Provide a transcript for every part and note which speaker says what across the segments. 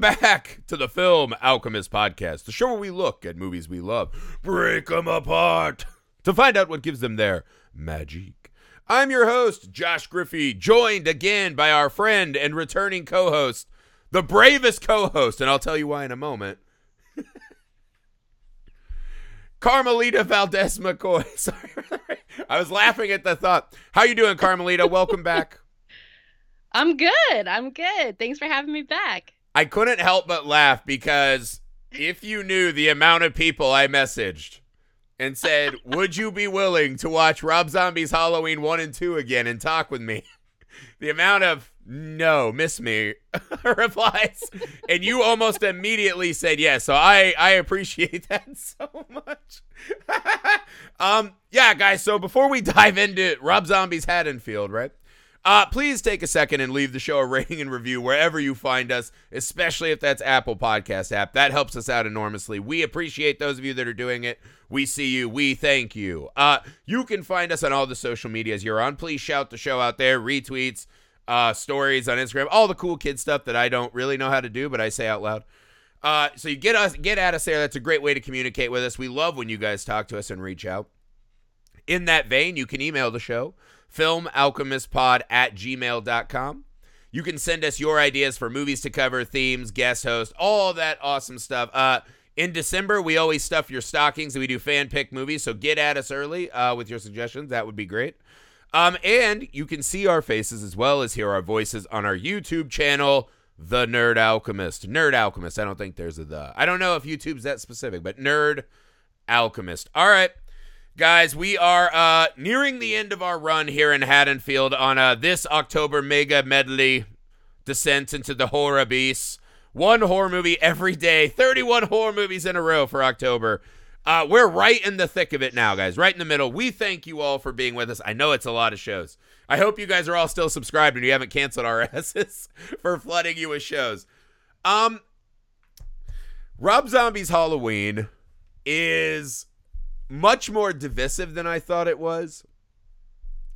Speaker 1: welcome back to the Film Alchemist podcast, the show where we look at movies we love, break them apart to find out what gives them their magic. I'm your host, Josh Griffey, joined again by our friend and returning co host, the bravest co host, and I'll tell you why in a moment. Carmelita Valdez McCoy. Sorry, I was laughing at the thought. How you doing, Carmelita? Welcome back.
Speaker 2: I'm good. I'm good. Thanks for having me back.
Speaker 1: I couldn't help but laugh because if you knew the amount of people I messaged and said, "Would you be willing to watch Rob Zombie's Halloween 1 and 2 again and talk with me?" The amount of no, miss me replies and you almost immediately said yes. So I I appreciate that so much. um yeah, guys, so before we dive into Rob Zombie's Haddonfield, right? Uh, please take a second and leave the show a rating and review wherever you find us, especially if that's Apple Podcast app. That helps us out enormously. We appreciate those of you that are doing it. We see you. We thank you. Uh, you can find us on all the social medias you're on. Please shout the show out there, retweets, uh, stories on Instagram, all the cool kid stuff that I don't really know how to do, but I say out loud. Uh, so you get us, get at us there. That's a great way to communicate with us. We love when you guys talk to us and reach out. In that vein, you can email the show filmalchemistpod at gmail.com. You can send us your ideas for movies to cover, themes, guest host, all that awesome stuff. Uh, in December, we always stuff your stockings and we do fan pick movies. So get at us early uh, with your suggestions. That would be great. Um, and you can see our faces as well as hear our voices on our YouTube channel, The Nerd Alchemist. Nerd Alchemist. I don't think there's a the. I don't know if YouTube's that specific, but Nerd Alchemist. All right. Guys, we are uh, nearing the end of our run here in Haddonfield on uh, this October mega medley descent into the horror abyss. One horror movie every day, 31 horror movies in a row for October. Uh, we're right in the thick of it now, guys, right in the middle. We thank you all for being with us. I know it's a lot of shows. I hope you guys are all still subscribed and you haven't canceled our asses for flooding you with shows. Um, Rob Zombie's Halloween is much more divisive than I thought it was.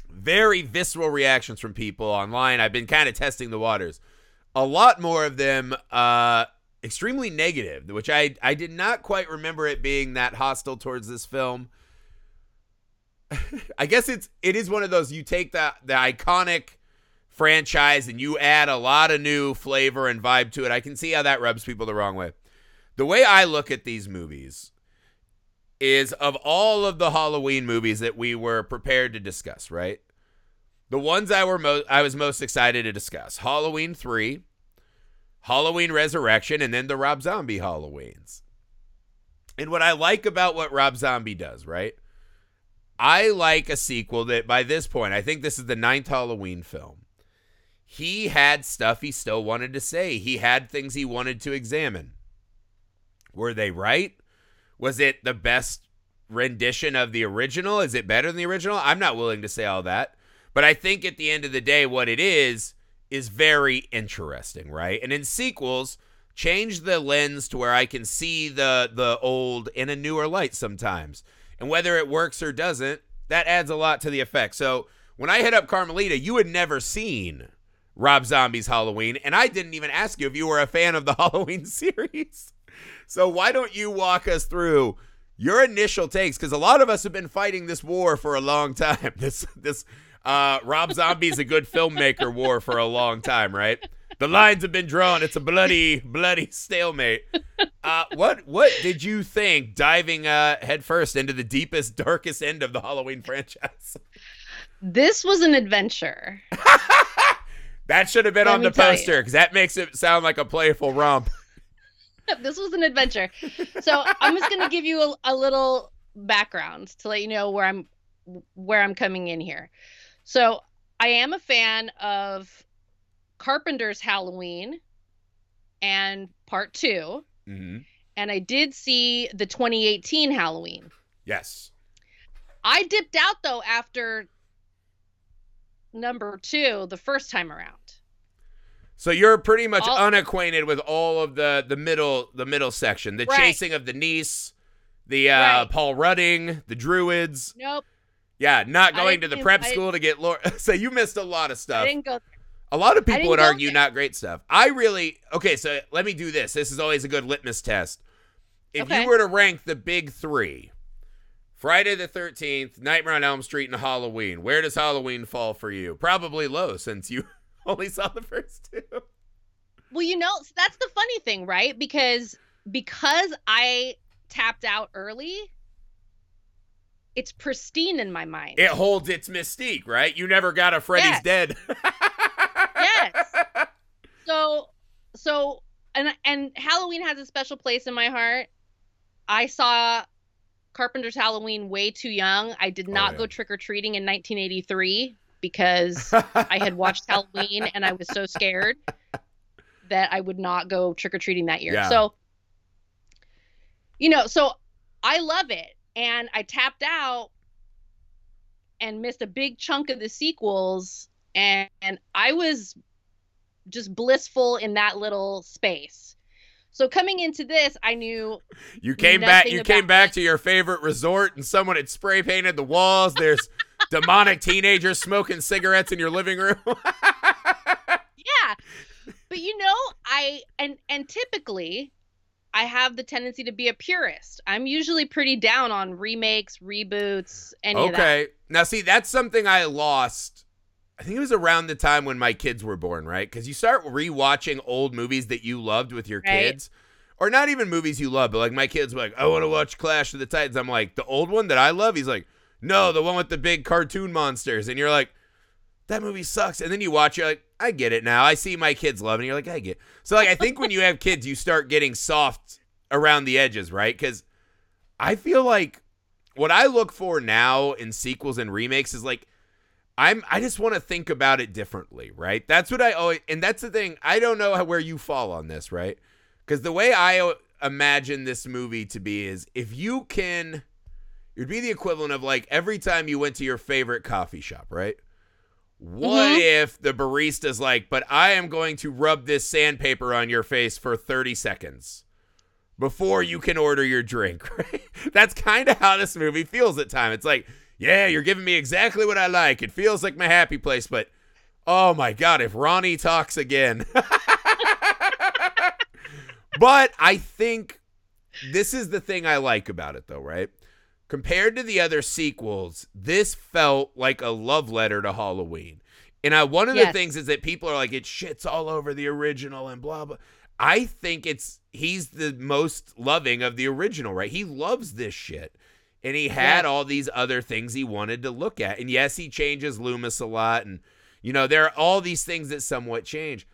Speaker 1: Very visceral reactions from people online. I've been kind of testing the waters. A lot more of them uh extremely negative, which I I did not quite remember it being that hostile towards this film. I guess it's it is one of those you take the the iconic franchise and you add a lot of new flavor and vibe to it. I can see how that rubs people the wrong way. The way I look at these movies is of all of the Halloween movies that we were prepared to discuss, right? The ones I were most I was most excited to discuss. Halloween 3, Halloween Resurrection, and then the Rob Zombie Halloweens. And what I like about what Rob Zombie does, right? I like a sequel that by this point, I think this is the ninth Halloween film. He had stuff he still wanted to say. He had things he wanted to examine. Were they right? Was it the best rendition of the original? Is it better than the original? I'm not willing to say all that. But I think at the end of the day, what it is, is very interesting, right? And in sequels, change the lens to where I can see the the old in a newer light sometimes. And whether it works or doesn't, that adds a lot to the effect. So when I hit up Carmelita, you had never seen Rob Zombie's Halloween, and I didn't even ask you if you were a fan of the Halloween series. So why don't you walk us through your initial takes? Because a lot of us have been fighting this war for a long time. This this uh, Rob Zombie's a good filmmaker war for a long time, right? The lines have been drawn. It's a bloody, bloody stalemate. Uh, what what did you think diving uh, headfirst into the deepest, darkest end of the Halloween franchise?
Speaker 2: This was an adventure.
Speaker 1: that should have been
Speaker 2: Let
Speaker 1: on the poster because that makes it sound like a playful romp.
Speaker 2: this was an adventure. So I'm just gonna give you a, a little background to let you know where I'm where I'm coming in here. So I am a fan of Carpenter's Halloween and part two,
Speaker 1: hmm
Speaker 2: and I did see the 2018 Halloween.
Speaker 1: Yes.
Speaker 2: I dipped out though after number two the first time around.
Speaker 1: So you're pretty much
Speaker 2: All-
Speaker 1: unacquainted with all of the the middle the middle section, the
Speaker 2: Right.
Speaker 1: chasing of the niece, the uh,
Speaker 2: Right.
Speaker 1: Paul Rudding, the Druids.
Speaker 2: Nope,
Speaker 1: Yeah, not going to the prep
Speaker 2: I-
Speaker 1: school to get Lord. so you missed a lot of stuff.
Speaker 2: I didn't go.
Speaker 1: A lot of people would argue
Speaker 2: there.
Speaker 1: not great stuff. I really okay. So let me do this. This is always a good litmus test. If
Speaker 2: Okay.
Speaker 1: you were to rank the big three, Friday the Thirteenth, Nightmare on Elm Street, and Halloween, where does Halloween fall for you? Probably low, since you only saw the first two.
Speaker 2: Well, you know, that's the funny thing, right? Because because I tapped out early, it's pristine in my mind.
Speaker 1: It holds its mystique, right? You never got a Freddy's
Speaker 2: Yes.
Speaker 1: dead.
Speaker 2: Yes. so so and and Halloween has a special place in my heart. I saw Carpenter's Halloween way too young. I did
Speaker 1: Oh,
Speaker 2: not
Speaker 1: yeah.
Speaker 2: go trick or treating in 1983 because I had watched Halloween and I was so scared that I would not go trick or treating that year.
Speaker 1: Yeah.
Speaker 2: So, you know, so I love it. And I tapped out and missed a big chunk of the sequels. And, and I was just blissful in that little space. So coming into this, I knew
Speaker 1: You came back. You came back
Speaker 2: it.
Speaker 1: to your favorite resort, and someone had spray painted the walls. There's demonic teenagers smoking cigarettes in your living room.
Speaker 2: yeah but you know i and and typically i have the tendency to be a purist i'm usually pretty down on remakes reboots any
Speaker 1: okay. Now, see, that's something I lost. I think it was around the time when my kids were born, right? Because you start rewatching old movies that you loved with your
Speaker 2: Right.
Speaker 1: kids, or not even movies you love, but like my kids were like, I want to watch Clash of the Titans. I'm like, the old one that I love. He's like, no, the one with the big cartoon monsters. And you're like, that movie sucks. And then you watch, you're like, I get it now. I see my kids loving. it. You're like, I get. It. So like, I think when you have kids, you start getting soft around the edges, right? Because I feel like what I look for now in sequels and remakes is like I'm I just want to think about it differently, right? That's what I always and that's the thing. I don't know how, where you fall on this, right? Cuz the way I imagine this movie to be is if you can it'd be the equivalent of like every time you went to your favorite coffee shop, right? What
Speaker 2: Mhm.
Speaker 1: if the barista's like, "But I am going to rub this sandpaper on your face for 30 seconds." before you can order your drink, right? That's kind of how this movie feels at time. It's like, yeah, you're giving me exactly what I like. It feels like my happy place, but oh my god, if Ronnie talks again. but I think this is the thing I like about it though, right? Compared to the other sequels, this felt like a love letter to Halloween. And I, one of the things is that people are like, it shits all over the original and blah blah. I think it's he's the most loving of the original, right? He loves this shit. And he had
Speaker 2: Yes.
Speaker 1: all these other things he wanted to look at. And yes, he changes Loomis a lot. And, you know, there are all these things that somewhat change.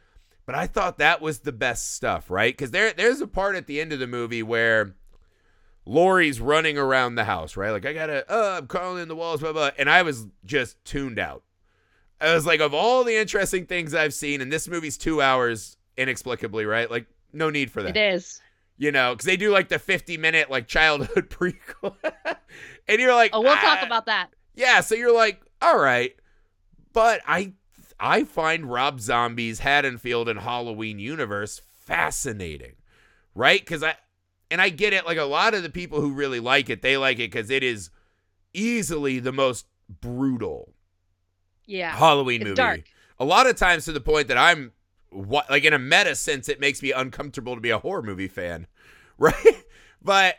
Speaker 1: But I thought that was the best stuff, right? Because there, there's a part at the end of the movie where Laurie's running around the house, right? Like, I gotta, oh, I'm crawling in the walls, blah, blah. And I was just tuned out. I was like, of all the interesting things I've seen, and this movie's two hours inexplicably, right? Like, no need for that
Speaker 2: it is
Speaker 1: you know, because they do like the 50 minute like childhood prequel. and you're like,
Speaker 2: oh we'll talk
Speaker 1: "Ah."
Speaker 2: about that
Speaker 1: Yeah, so you're like, all right. But I I find Rob Zombie's Haddonfield and Halloween universe fascinating. Right? Because I and I get it, like a lot of the people who really like it, they like it because it is easily the most brutal
Speaker 2: yeah
Speaker 1: Halloween
Speaker 2: it's
Speaker 1: movie.
Speaker 2: dark
Speaker 1: A lot of times to the point that I'm what like in a meta sense it makes me uncomfortable to be a horror movie fan. Right? But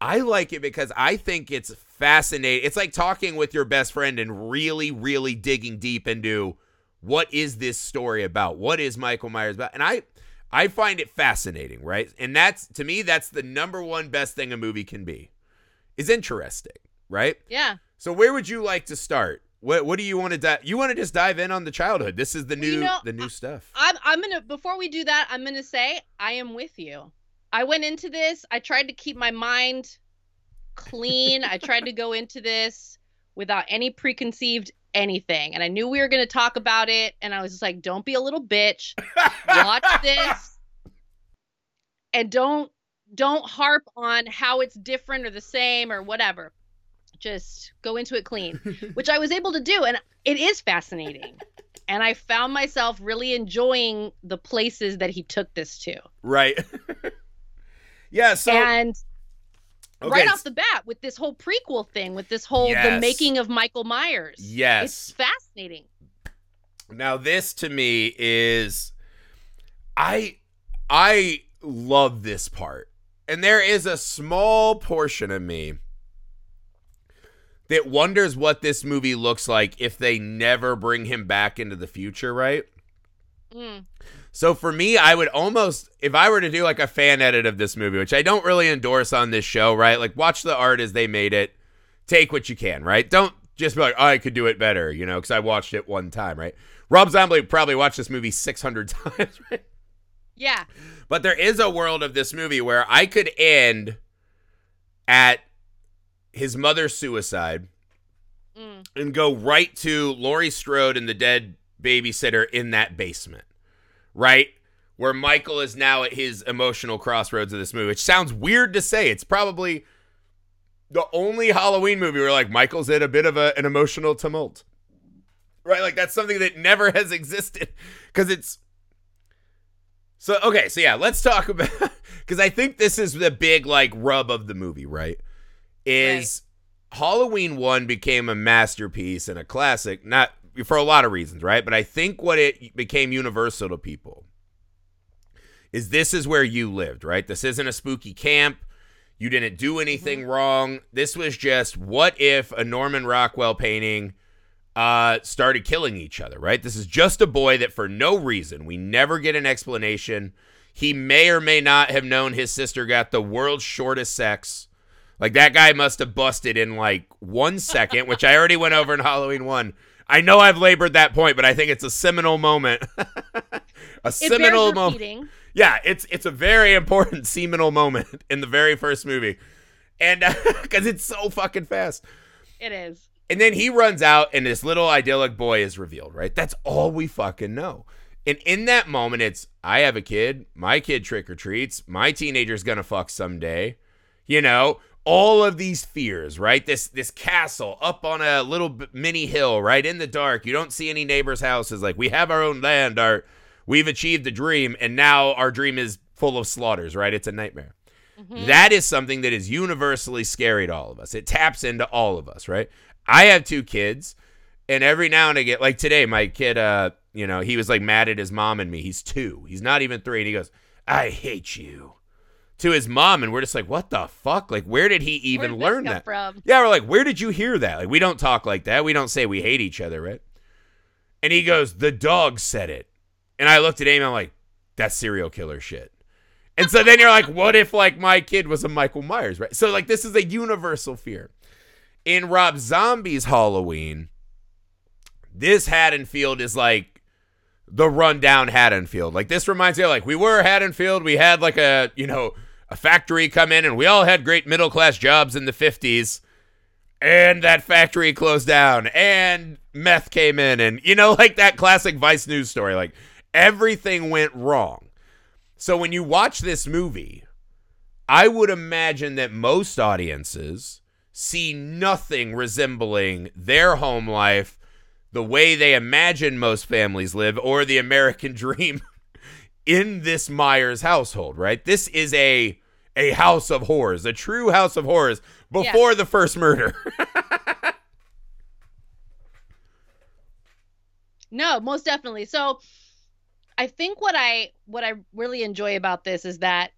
Speaker 1: I like it because I think it's fascinating. It's like talking with your best friend and really really digging deep into what is this story about? What is Michael Myers about? And I I find it fascinating, right? And that's to me that's the number one best thing a movie can be. Is interesting, right?
Speaker 2: yeah
Speaker 1: So where would you like to start? What What do you want to di- You want to just dive in on the childhood? This is the new
Speaker 2: you know,
Speaker 1: the new stuff.
Speaker 2: I'm I'm gonna before we do that, I'm gonna say I am with you. I went into this, I tried to keep my mind clean. I tried to go into this without any preconceived anything. And I knew we were gonna talk about it, and I was just like, don't be a little bitch. Watch this. And don't don't harp on how it's different or the same or whatever. Just go into it clean which I was able to do. And it is fascinating. and I found myself really enjoying the places that he took this to.
Speaker 1: right. yeah. So
Speaker 2: and
Speaker 1: okay,
Speaker 2: right off the bat, with this whole prequel thing, with this whole the making of Michael Myers,
Speaker 1: yes.
Speaker 2: it's fascinating.
Speaker 1: Now this to me is I I love this part. And there is a small portion of me that wonders what this movie looks like if they never bring him back into the future, right?
Speaker 2: Mm.
Speaker 1: So for me, I would almost, if I were to do like a fan edit of this movie, which I don't really endorse on this show, right? Like watch the art as they made it, take what you can, right? Don't just be like, oh, I could do it better, you know, because I watched it one time, right? Rob Zombie probably watched this movie 600 times, right?
Speaker 2: Yeah.
Speaker 1: But there is a world of this movie where I could end at his mother's suicide
Speaker 2: Mm.
Speaker 1: and go right to Laurie Strode and the dead babysitter in that basement, right? Where Michael is now at his emotional crossroads of this movie, which sounds weird to say. It's probably the only Halloween movie where like Michael's in a bit of a, an emotional tumult, right? Like that's something that never has existed because it's so okay. So yeah, let's talk about because I think this is the big like rub of the movie, right? Is Halloween 1 became a masterpiece and a classic, not for a lot of reasons, right? But I think what it became universal to people is this is where you lived, right? This isn't a spooky camp. You didn't do anything wrong. This was just what if a Norman Rockwell painting uh, started killing each other, right? This is just a boy that for no reason, we never get an explanation. He may or may not have known his sister got the world's shortest sex. Like that guy must have busted in like one second, which I already went over in Halloween 1. I know I've labored that point, but I think it's a seminal moment. a
Speaker 2: It
Speaker 1: seminal moment. Yeah, it's it's a very important seminal moment in the very first movie, and because it's so fucking fast.
Speaker 2: It is.
Speaker 1: And then he runs out, and this little idyllic boy is revealed. Right, that's all we fucking know. And in that moment, it's I have a kid, my kid trick or treats, my teenager's gonna fuck someday. You know, all of these fears, right? This this castle up on a little mini hill, right in the dark. You don't see any neighbors' houses. Like we have our own land. Our we've achieved the dream, and now our dream is full of slaughters. Right? It's a nightmare.
Speaker 2: Mhm.
Speaker 1: That is something that is universally scary to all of us. It taps into all of us, right? I have two kids, and every now and again, like today, my kid, uh, you know, he was like mad at his mom and me. He's two. He's not even three, and he goes, "I hate you." To his mom, and we're just like, "What the fuck? Like, where did he even learn that?"
Speaker 2: From?
Speaker 1: Yeah, we're like, where did you hear that? Like, we don't talk like that. We don't say we hate each other, right? And he goes, the dog said it. And I looked at Amy, I'm like, that's serial killer shit. And so then you're like, what if like my kid was a Michael Myers, right? So like this is a universal fear. In Rob Zombie's Halloween, this Haddonfield is like the rundown Haddonfield. Like this reminds me of like we were Haddonfield. We had like a you know a factory come in, and we all had great middle class jobs in the fifties. And that factory closed down, and meth came in, and you know like that classic Vice news story. Like everything went wrong. So when you watch this movie, I would imagine that most audiences see nothing resembling their home life the way they imagine most families live or the American dream in this Myers household, right? This is a a house of horrors, a true house of horrors before the first murder.
Speaker 2: No, most definitely. So I think what I what I really enjoy about this is that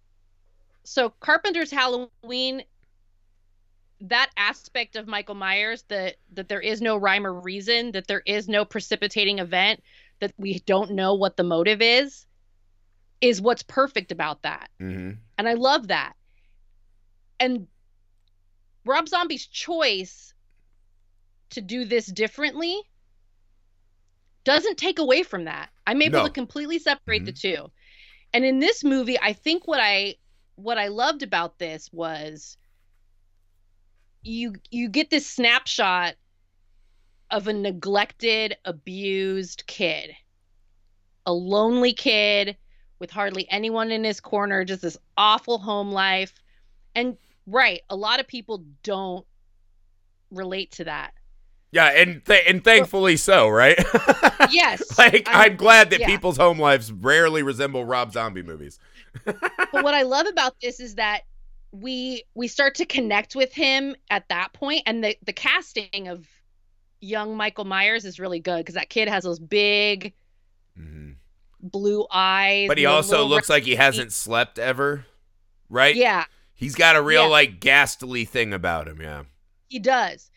Speaker 2: so Carpenter's Halloween that aspect of Michael Myers that that there is no rhyme or reason, that there is no precipitating event, that we don't know what the motive is is what's perfect about that.
Speaker 1: mm-hmm.
Speaker 2: And I love that. And Rob Zombie's choice to do this differently doesn't take away from that. I'm able
Speaker 1: No.
Speaker 2: to completely separate the two. And in this movie, I think what I what I loved about this was you you get this snapshot of a neglected, abused kid. A lonely kid with hardly anyone in his corner, just this awful home life. And right, a lot of people don't relate to that.
Speaker 1: Yeah, and th- and thankfully so, right?
Speaker 2: Yes.
Speaker 1: like
Speaker 2: I'm-
Speaker 1: I'm, glad that
Speaker 2: yeah.
Speaker 1: people's home lives rarely resemble Rob Zombie movies.
Speaker 2: but what I love about this is that we we start to connect with him at that point and the the casting of young Michael Myers is really good because that kid has those big
Speaker 1: hmm
Speaker 2: blue eyes.
Speaker 1: But he also looks like he hasn't slept ever, right?
Speaker 2: Yeah,
Speaker 1: He's got a real
Speaker 2: Yeah.
Speaker 1: like ghastly thing about him. Yeah.
Speaker 2: he does.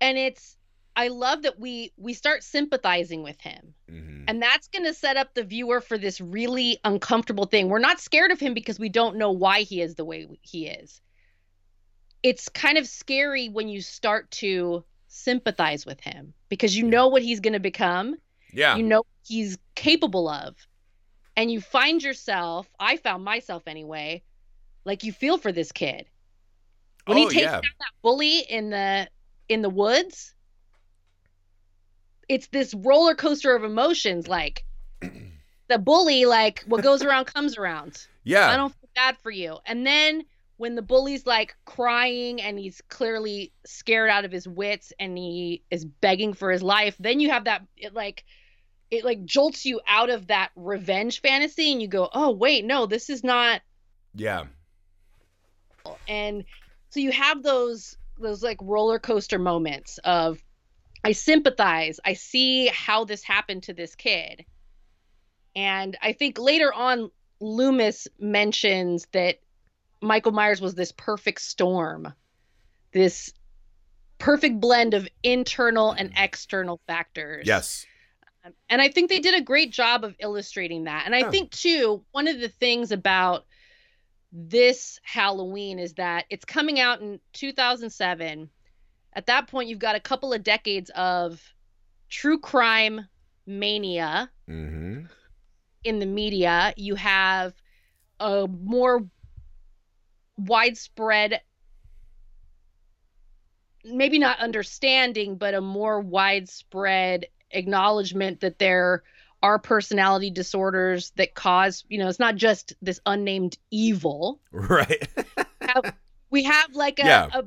Speaker 2: And it's I love that we we start sympathizing with him.
Speaker 1: hmm
Speaker 2: And that's going to set up the viewer for this really uncomfortable thing. We're not scared of him because we don't know why he is the way he is. It's kind of scary when you start to sympathize with him because you know what he's going to become.
Speaker 1: Yeah.
Speaker 2: You know he's capable of. And you find yourself, I found myself anyway, like you feel for this kid. When
Speaker 1: oh
Speaker 2: he takes
Speaker 1: yeah.
Speaker 2: down that bully in the in the woods, it's this roller coaster of emotions like the bully like what goes around comes around.
Speaker 1: Yeah.
Speaker 2: I don't feel bad for you. And then when the bully's like crying and he's clearly scared out of his wits and he is begging for his life, then you have that it like it like jolts you out of that revenge fantasy and you go, "Oh, wait, no, this is not
Speaker 1: yeah.
Speaker 2: and so you have those those like roller coaster moments of i sympathize i see how this happened to this kid and i think later on loomis mentions that michael myers was this perfect storm this perfect blend of internal and mm. external factors
Speaker 1: Yes.
Speaker 2: Um, And I think they did a great job of illustrating that. And I
Speaker 1: Yeah.
Speaker 2: think too, one of the things about this Halloween is that it's coming out in 2007. At that point, you've got a couple of decades of true crime mania
Speaker 1: hmm
Speaker 2: in the media. You have a more widespread, maybe not understanding, but a more widespread acknowledgement that there are personality disorders that cause, you know, it's not just this unnamed evil.
Speaker 1: Right.
Speaker 2: We have like a,
Speaker 1: Yeah.
Speaker 2: a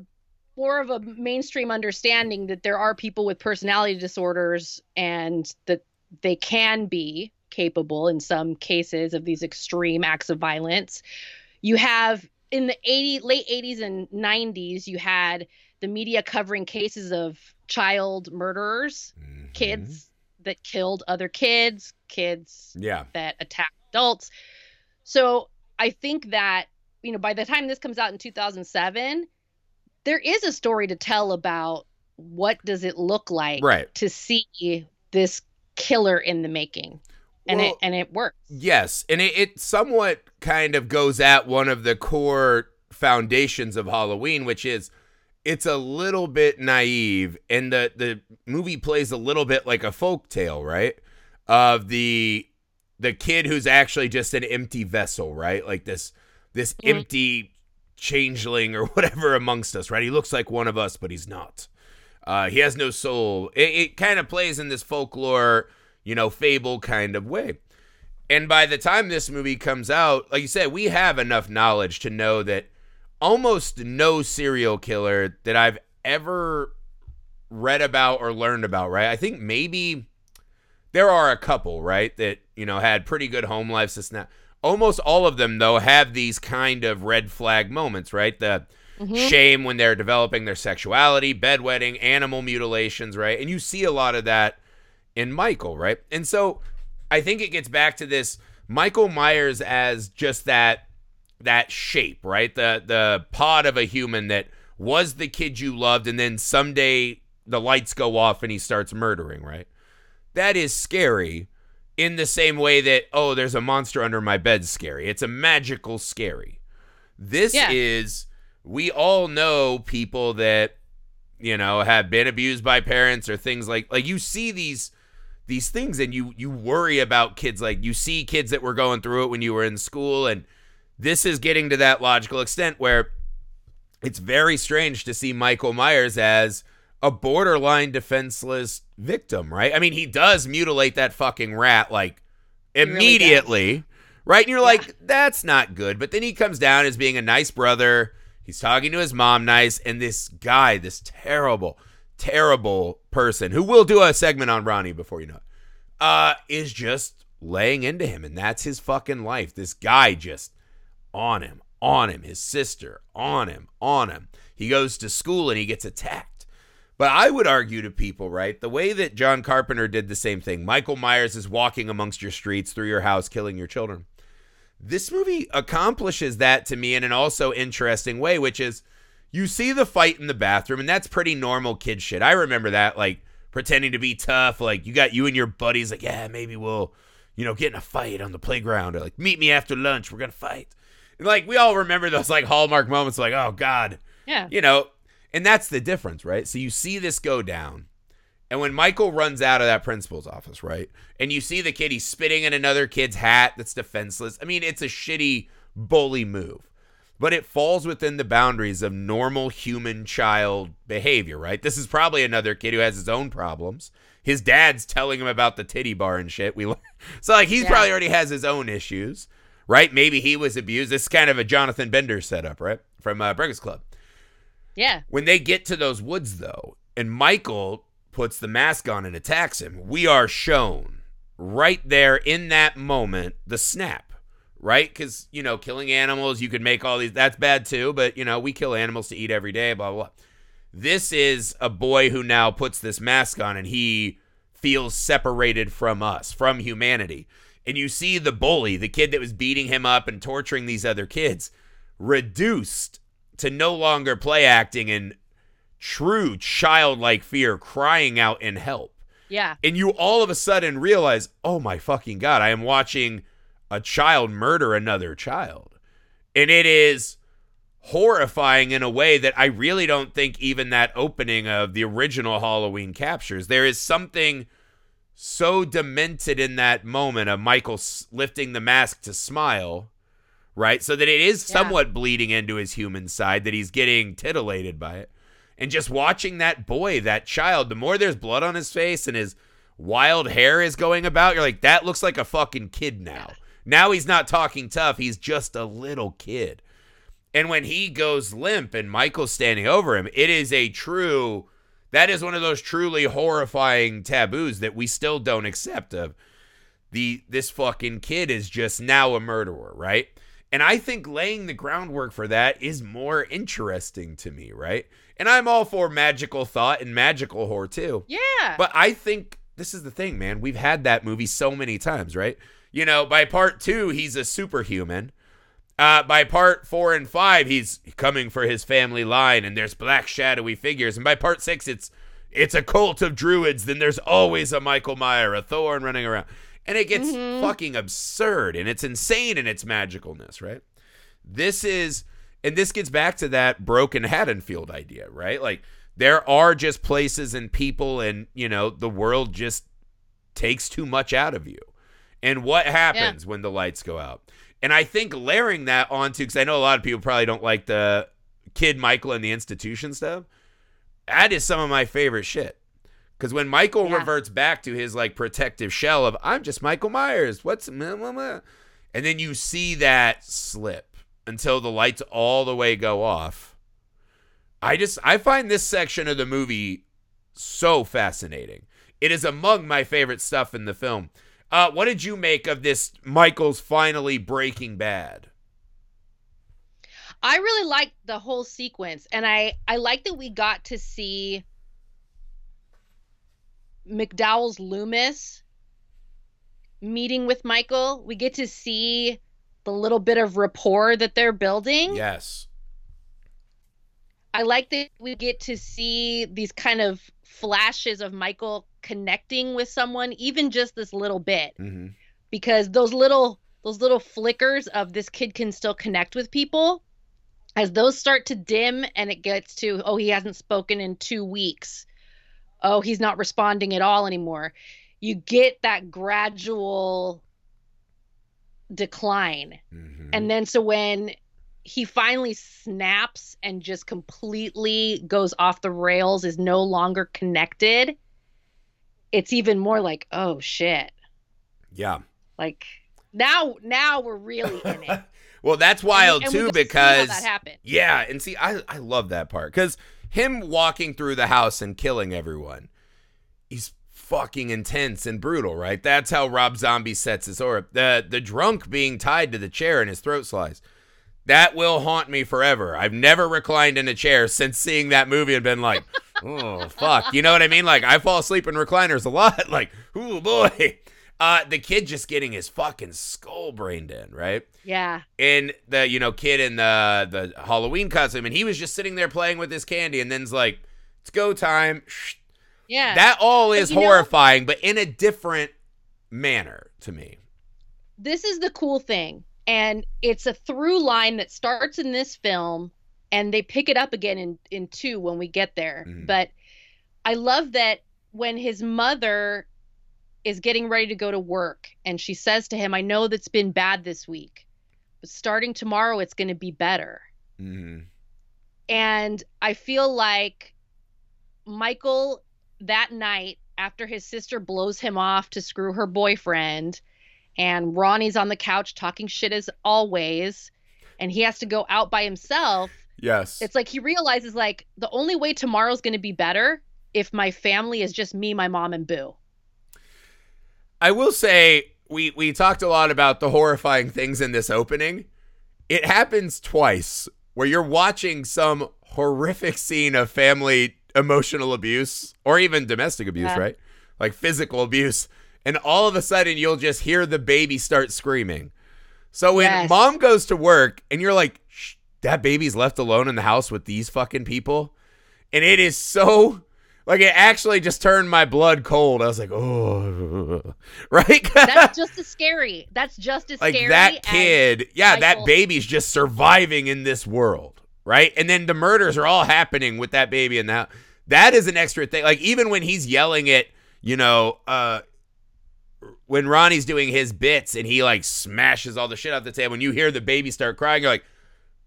Speaker 2: more of a mainstream understanding that there are people with personality disorders and that they can be capable in some cases of these extreme acts of violence. You have in the 80 late 80s and 90s you had the media covering cases of child murderers, mm.
Speaker 1: Mhm.
Speaker 2: kids that killed other kids, kids
Speaker 1: Yeah.
Speaker 2: that attack adults. So I think that, you know, by the time this comes out in 2007, there is a story to tell about what does it look like
Speaker 1: Right.
Speaker 2: to see this killer in the making. And
Speaker 1: Well,
Speaker 2: it and it works.
Speaker 1: Yes, and it, it somewhat kind of goes at one of the core foundations of Halloween, which is it's a little bit naive, and the the movie plays a little bit like a folk tale, right? Of the the kid who's actually just an empty vessel, right? Like this this
Speaker 2: Mhm.
Speaker 1: empty changeling or whatever amongst us, right? He looks like one of us, but he's not. Uh, he has no soul. It, it kind of plays in this folklore, you know, fable kind of way. And by the time this movie comes out, like you said, we have enough knowledge to know that almost no serial killer that I've ever read about or learned about, right? I think maybe there are a couple, right, that, you know, had pretty good home lives. That. Almost all of them, though, have these kind of red flag moments, right? The
Speaker 2: Mhm.
Speaker 1: shame when they're developing their sexuality, bedwetting, animal mutilations, right? And you see a lot of that in Michael, right? And so I think it gets back to this Michael Myers as just that that shape, right? The the pod of a human that was the kid you loved and then someday the lights go off and he starts murdering, right? That is scary in the same way that oh, there's a monster under my bed scary. It's a magical scary. This
Speaker 2: Yeah.
Speaker 1: is we all know people that you know have been abused by parents or things like like you see these these things and you you worry about kids like you see kids that were going through it when you were in school and this is getting to that logical extent where it's very strange to see Michael Myers as a borderline defenseless victim, right? I mean, he does mutilate that fucking rat like
Speaker 2: really
Speaker 1: immediately, right? And you're
Speaker 2: Yeah.
Speaker 1: like, that's not good. But then he comes down as being a nice brother. He's talking to his mom nice, and this guy, this terrible, terrible person who will do a segment on Ronnie before you know it, uh, is just laying into him, and that's his fucking life. This guy just on him, on him, his sister, on him, on him. He goes to school and he gets attacked But I would argue to people, right? The way that John Carpenter did the same thing. Michael Myers is walking amongst your streets through your house, killing your children. This movie accomplishes that to me in an also interesting way, which is you see the fight in the bathroom, and that's pretty normal kid shit. I remember that, like pretending to be tough. Like you got you and your buddies, like, yeah, maybe we'll, you know, get in a fight on the playground, or like meet me after lunch, we're gonna fight. Like we all remember those like hallmark moments, like, oh God,
Speaker 2: Yeah.
Speaker 1: you know, and that's the difference, right? So you see this go down. And when Michael runs out of that principal's office, right? And you see the kid, he's spitting in another kid's hat that's defenseless. I mean, it's a shitty bully move, but it falls within the boundaries of normal human child behavior, right? This is probably another kid who has his own problems. His dad's telling him about the titty bar and shit. We so like he's
Speaker 2: Yeah.
Speaker 1: probably already has his own issues, right? Maybe he was abused. This is kind of a Jonathan Bender setup, right? From uh, Breakfast Club.
Speaker 2: Yeah.
Speaker 1: When they get to those woods, though, and Michael puts the mask on and attacks him, we are shown right there in that moment the snap, right? Because, you know, killing animals, you could make all these, that's bad too, but, you know, we kill animals to eat every day, blah, blah, blah. This is a boy who now puts this mask on and he feels separated from us, from humanity. And you see the bully, the kid that was beating him up and torturing these other kids, reduced to no longer play acting and true childlike fear crying out in help.
Speaker 2: Yeah.
Speaker 1: And you all of a sudden realize, oh my fucking God, I am watching a child murder another child. And it is horrifying in a way that I really don't think even that opening of the original Halloween captures. There is something so demented in that moment of Michael lifting the mask to smile, right? So that it is
Speaker 2: Yeah.
Speaker 1: somewhat bleeding into his human side, that he's getting titillated by it. And just watching that boy, that child, the more there's blood on his face and his wild hair is going about, you're like, that looks like a fucking kid now. Now he's not talking tough, he's just a little kid. And when he goes limp and Michael's standing over him, it is a true that is one of those truly horrifying taboos that we still don't accept of the this fucking kid is just now a murderer, right? And I think laying the groundwork for that is more interesting to me, right? And I'm all for magical thought and magical horror too.
Speaker 2: Yeah.
Speaker 1: But I think this is the thing, man. We've had that movie so many times, right? You know, by part two, he's a superhuman. Uh, by part four and five, he's coming for his family line, and there's black shadowy figures. And by part six, it's it's a cult of druids. Then there's always a Michael Meyer, a Thorn running around, and it gets
Speaker 2: Mhm.
Speaker 1: fucking absurd, and it's insane in its magicalness, right? This is, and this gets back to that broken Haddonfield idea, right? Like there are just places and people, and you know the world just takes too much out of you. And what happens when the lights go out? And I think layering that onto, because I know a lot of people probably don't like the kid Michael and the institution stuff. That is some of my favorite shit. Because when Michael
Speaker 2: Yeah.
Speaker 1: reverts back to his like protective shell of I'm just Michael Myers, what's meh, meh, meh," and then you see that slip until the lights all the way go off. I just I find this section of the movie so fascinating. It is among my favorite stuff in the film. Uh, what did you make of this Michael's finally breaking bad?
Speaker 2: I really liked the whole sequence, and I I like that we got to see McDowell's Loomis meeting with Michael. We get to see the little bit of rapport that they're building.
Speaker 1: Yes.
Speaker 2: I like that we get to see these kind of flashes of Michael connecting with someone, even just this little bit,
Speaker 1: Mm-hmm.
Speaker 2: because those little those little flickers of this kid can still connect with people. As those start to dim and it gets to, oh, he hasn't spoken in two weeks. Oh, he's not responding at all anymore. You get that gradual decline.
Speaker 1: Mm-hmm.
Speaker 2: And then so when he finally snaps and just completely goes off the rails, is no longer connected, it's even more like, oh shit.
Speaker 1: yeah.
Speaker 2: Like now now we're really in it.
Speaker 1: well, that's wild
Speaker 2: And
Speaker 1: too
Speaker 2: and we get see how
Speaker 1: because
Speaker 2: that happened.
Speaker 1: Yeah, and see, I I love that part because him walking through the house and killing everyone, he's fucking intense and brutal, right? That's how Rob Zombie sets his aura. The the drunk being tied to the chair and his throat sliced. That will haunt me forever. I've never reclined in a chair since seeing that movie and been like, oh fuck, you know what I mean? Like I fall asleep in recliners a lot. Like, oh boy. Uh, the kid just getting his fucking skull brained in, right?
Speaker 2: Yeah.
Speaker 1: And the you know kid in the the Halloween costume, and he was just sitting there playing with his candy, and then's like, it's go time.
Speaker 2: Yeah.
Speaker 1: That all is
Speaker 2: you know-
Speaker 1: horrifying, but in a different manner to me.
Speaker 2: this is the cool thing and it's a through line that starts in this film and they pick it up again in in 2 when we get there
Speaker 1: Mhm.
Speaker 2: but i love that when his mother is getting ready to go to work and she says to him i know that's been bad this week but starting tomorrow it's going to be better
Speaker 1: Mhm.
Speaker 2: and I feel like Michael that night after his sister blows him off to screw her boyfriend and Ronnie's on the couch talking shit as always and he has to go out by himself
Speaker 1: Yes.
Speaker 2: it's like he realizes like the only way tomorrow's going to be better if my family is just me my mom and boo
Speaker 1: I will say we we talked a lot about the horrifying things in this opening. It happens twice where you're watching some horrific scene of family emotional abuse or even domestic abuse,
Speaker 2: Yeah.
Speaker 1: right? Like physical abuse, and all of a sudden you'll just hear the baby start screaming. So when
Speaker 2: Yes.
Speaker 1: mom goes to work and you're like, that baby's left alone in the house with these fucking people, and it is so like it actually just turned my blood cold. I was like, oh, right?
Speaker 2: that's just as scary that's just as
Speaker 1: like
Speaker 2: scary
Speaker 1: that kid, yeah, that baby's just surviving in this world, right? And then the murders are all happening with that baby and that that is an extra thing. Like even when he's yelling at, you know, uh when Ronnie's doing his bits and he like smashes all the shit off the table and you hear the baby start crying, you're like,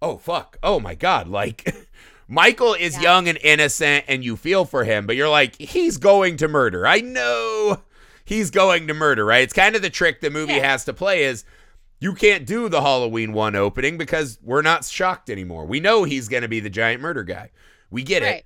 Speaker 1: oh fuck, oh my god, like Michael is
Speaker 2: Yeah.
Speaker 1: young and innocent and you feel for him, but you're like, he's going to murder. I know he's going to murder, right? It's kind of the trick the movie
Speaker 2: Yeah.
Speaker 1: has to play is you can't do the Halloween one opening because we're not shocked anymore. We know he's going to be the giant murder guy. We get it.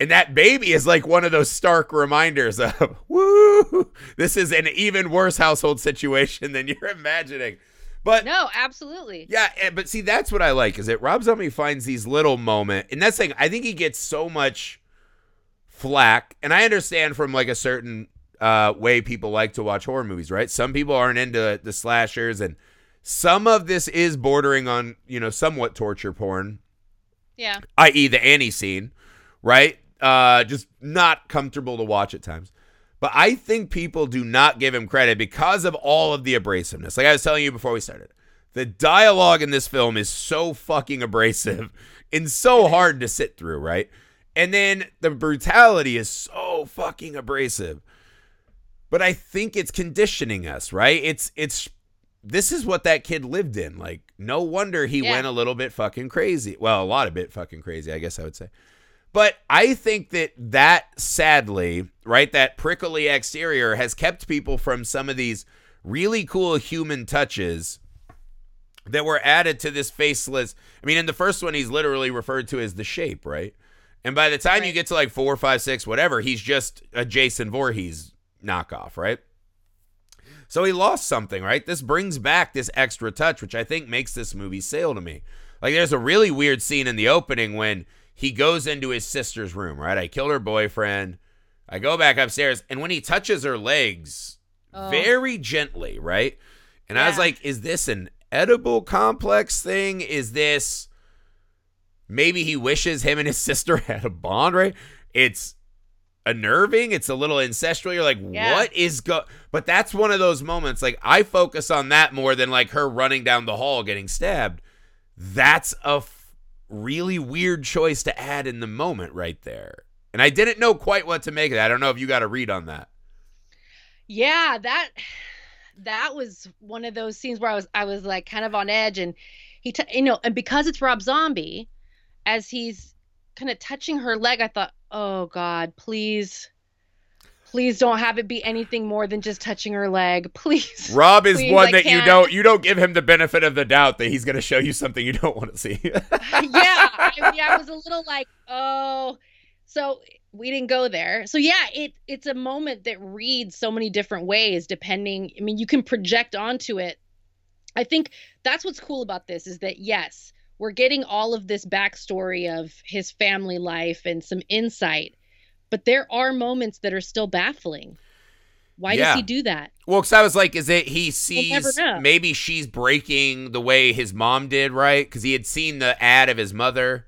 Speaker 1: And that baby is like one of those stark reminders of, woo, this is an even worse household situation than you're imagining. But
Speaker 2: no absolutely
Speaker 1: yeah, eh, but see, that's what I like is that Rob Zombie finds these little moment, and that's thing. I think he gets so much flack, and I understand from like a certain uh, way people like to watch horror movies, right? Some people aren't into the slashers, and some of this is bordering on you know somewhat torture porn,
Speaker 2: yeah
Speaker 1: i.e., the Annie scene, right? Uh, just not comfortable to watch at times. But I think people do not give him credit because of all of the abrasiveness. Like I was telling you before we started, the dialogue in this film is so fucking abrasive and so hard to sit through, right? And then the brutality is so fucking abrasive. But I think it's conditioning us, right? It's it's this is what that kid lived in. Like no wonder he
Speaker 2: Yeah.
Speaker 1: went a little bit fucking crazy. Well, a lot of bit fucking crazy, I guess I would say. But I think that that sadly, right, that prickly exterior has kept people from some of these really cool human touches that were added to this faceless. I mean, in the first one, he's literally referred to as the shape, right? And by the time you get to like four, five, six, whatever, he's just a Jason Voorhees knockoff, right? So he lost something, right? This brings back this extra touch, which I think makes this movie sale to me. Like, there's a really weird scene in the opening when he goes into his sister's room, right? I killed her boyfriend. I go back upstairs, and when he touches her legs
Speaker 2: Oh.
Speaker 1: very gently, right? And I was like, is this an Oedipal complex thing? Is this maybe he wishes him and his sister had a bond, right? It's unnerving. It's a little incestual. You're like,
Speaker 2: Yeah.
Speaker 1: what is go? But that's one of those moments. Like I focus on that more than like her running down the hall getting stabbed. That's a really weird choice to add in the moment right there. And I didn't know quite what to make of that. I don't know if you got a read on that.
Speaker 2: Yeah, that that was one of those scenes where I was I was like kind of on edge and he t- you know and because it's Rob Zombie as he's kind of touching her leg I thought, "Oh god, please please don't have it be anything more than just touching her leg. Please."
Speaker 1: Rob is
Speaker 2: Please,
Speaker 1: one
Speaker 2: I
Speaker 1: that you
Speaker 2: can't.
Speaker 1: don't you don't give him the benefit of the doubt that he's going to show you something you don't want to see.
Speaker 2: yeah, I, yeah, I was a little like, "Oh." So we didn't go there. So yeah, it it's a moment that reads so many different ways depending. I mean, you can project onto it. I think that's what's cool about this is that yes, we're getting all of this backstory of his family life and some insight, but there are moments that are still baffling. Why
Speaker 1: Yeah.
Speaker 2: does he do that?
Speaker 1: Well, because I was like, is it he sees maybe she's breaking the way his mom did, right? Because he had seen the ad of his mother.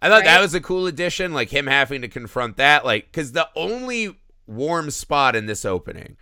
Speaker 1: I thought that was a cool addition, like him having to confront that. Like, because the only warm spot in this opening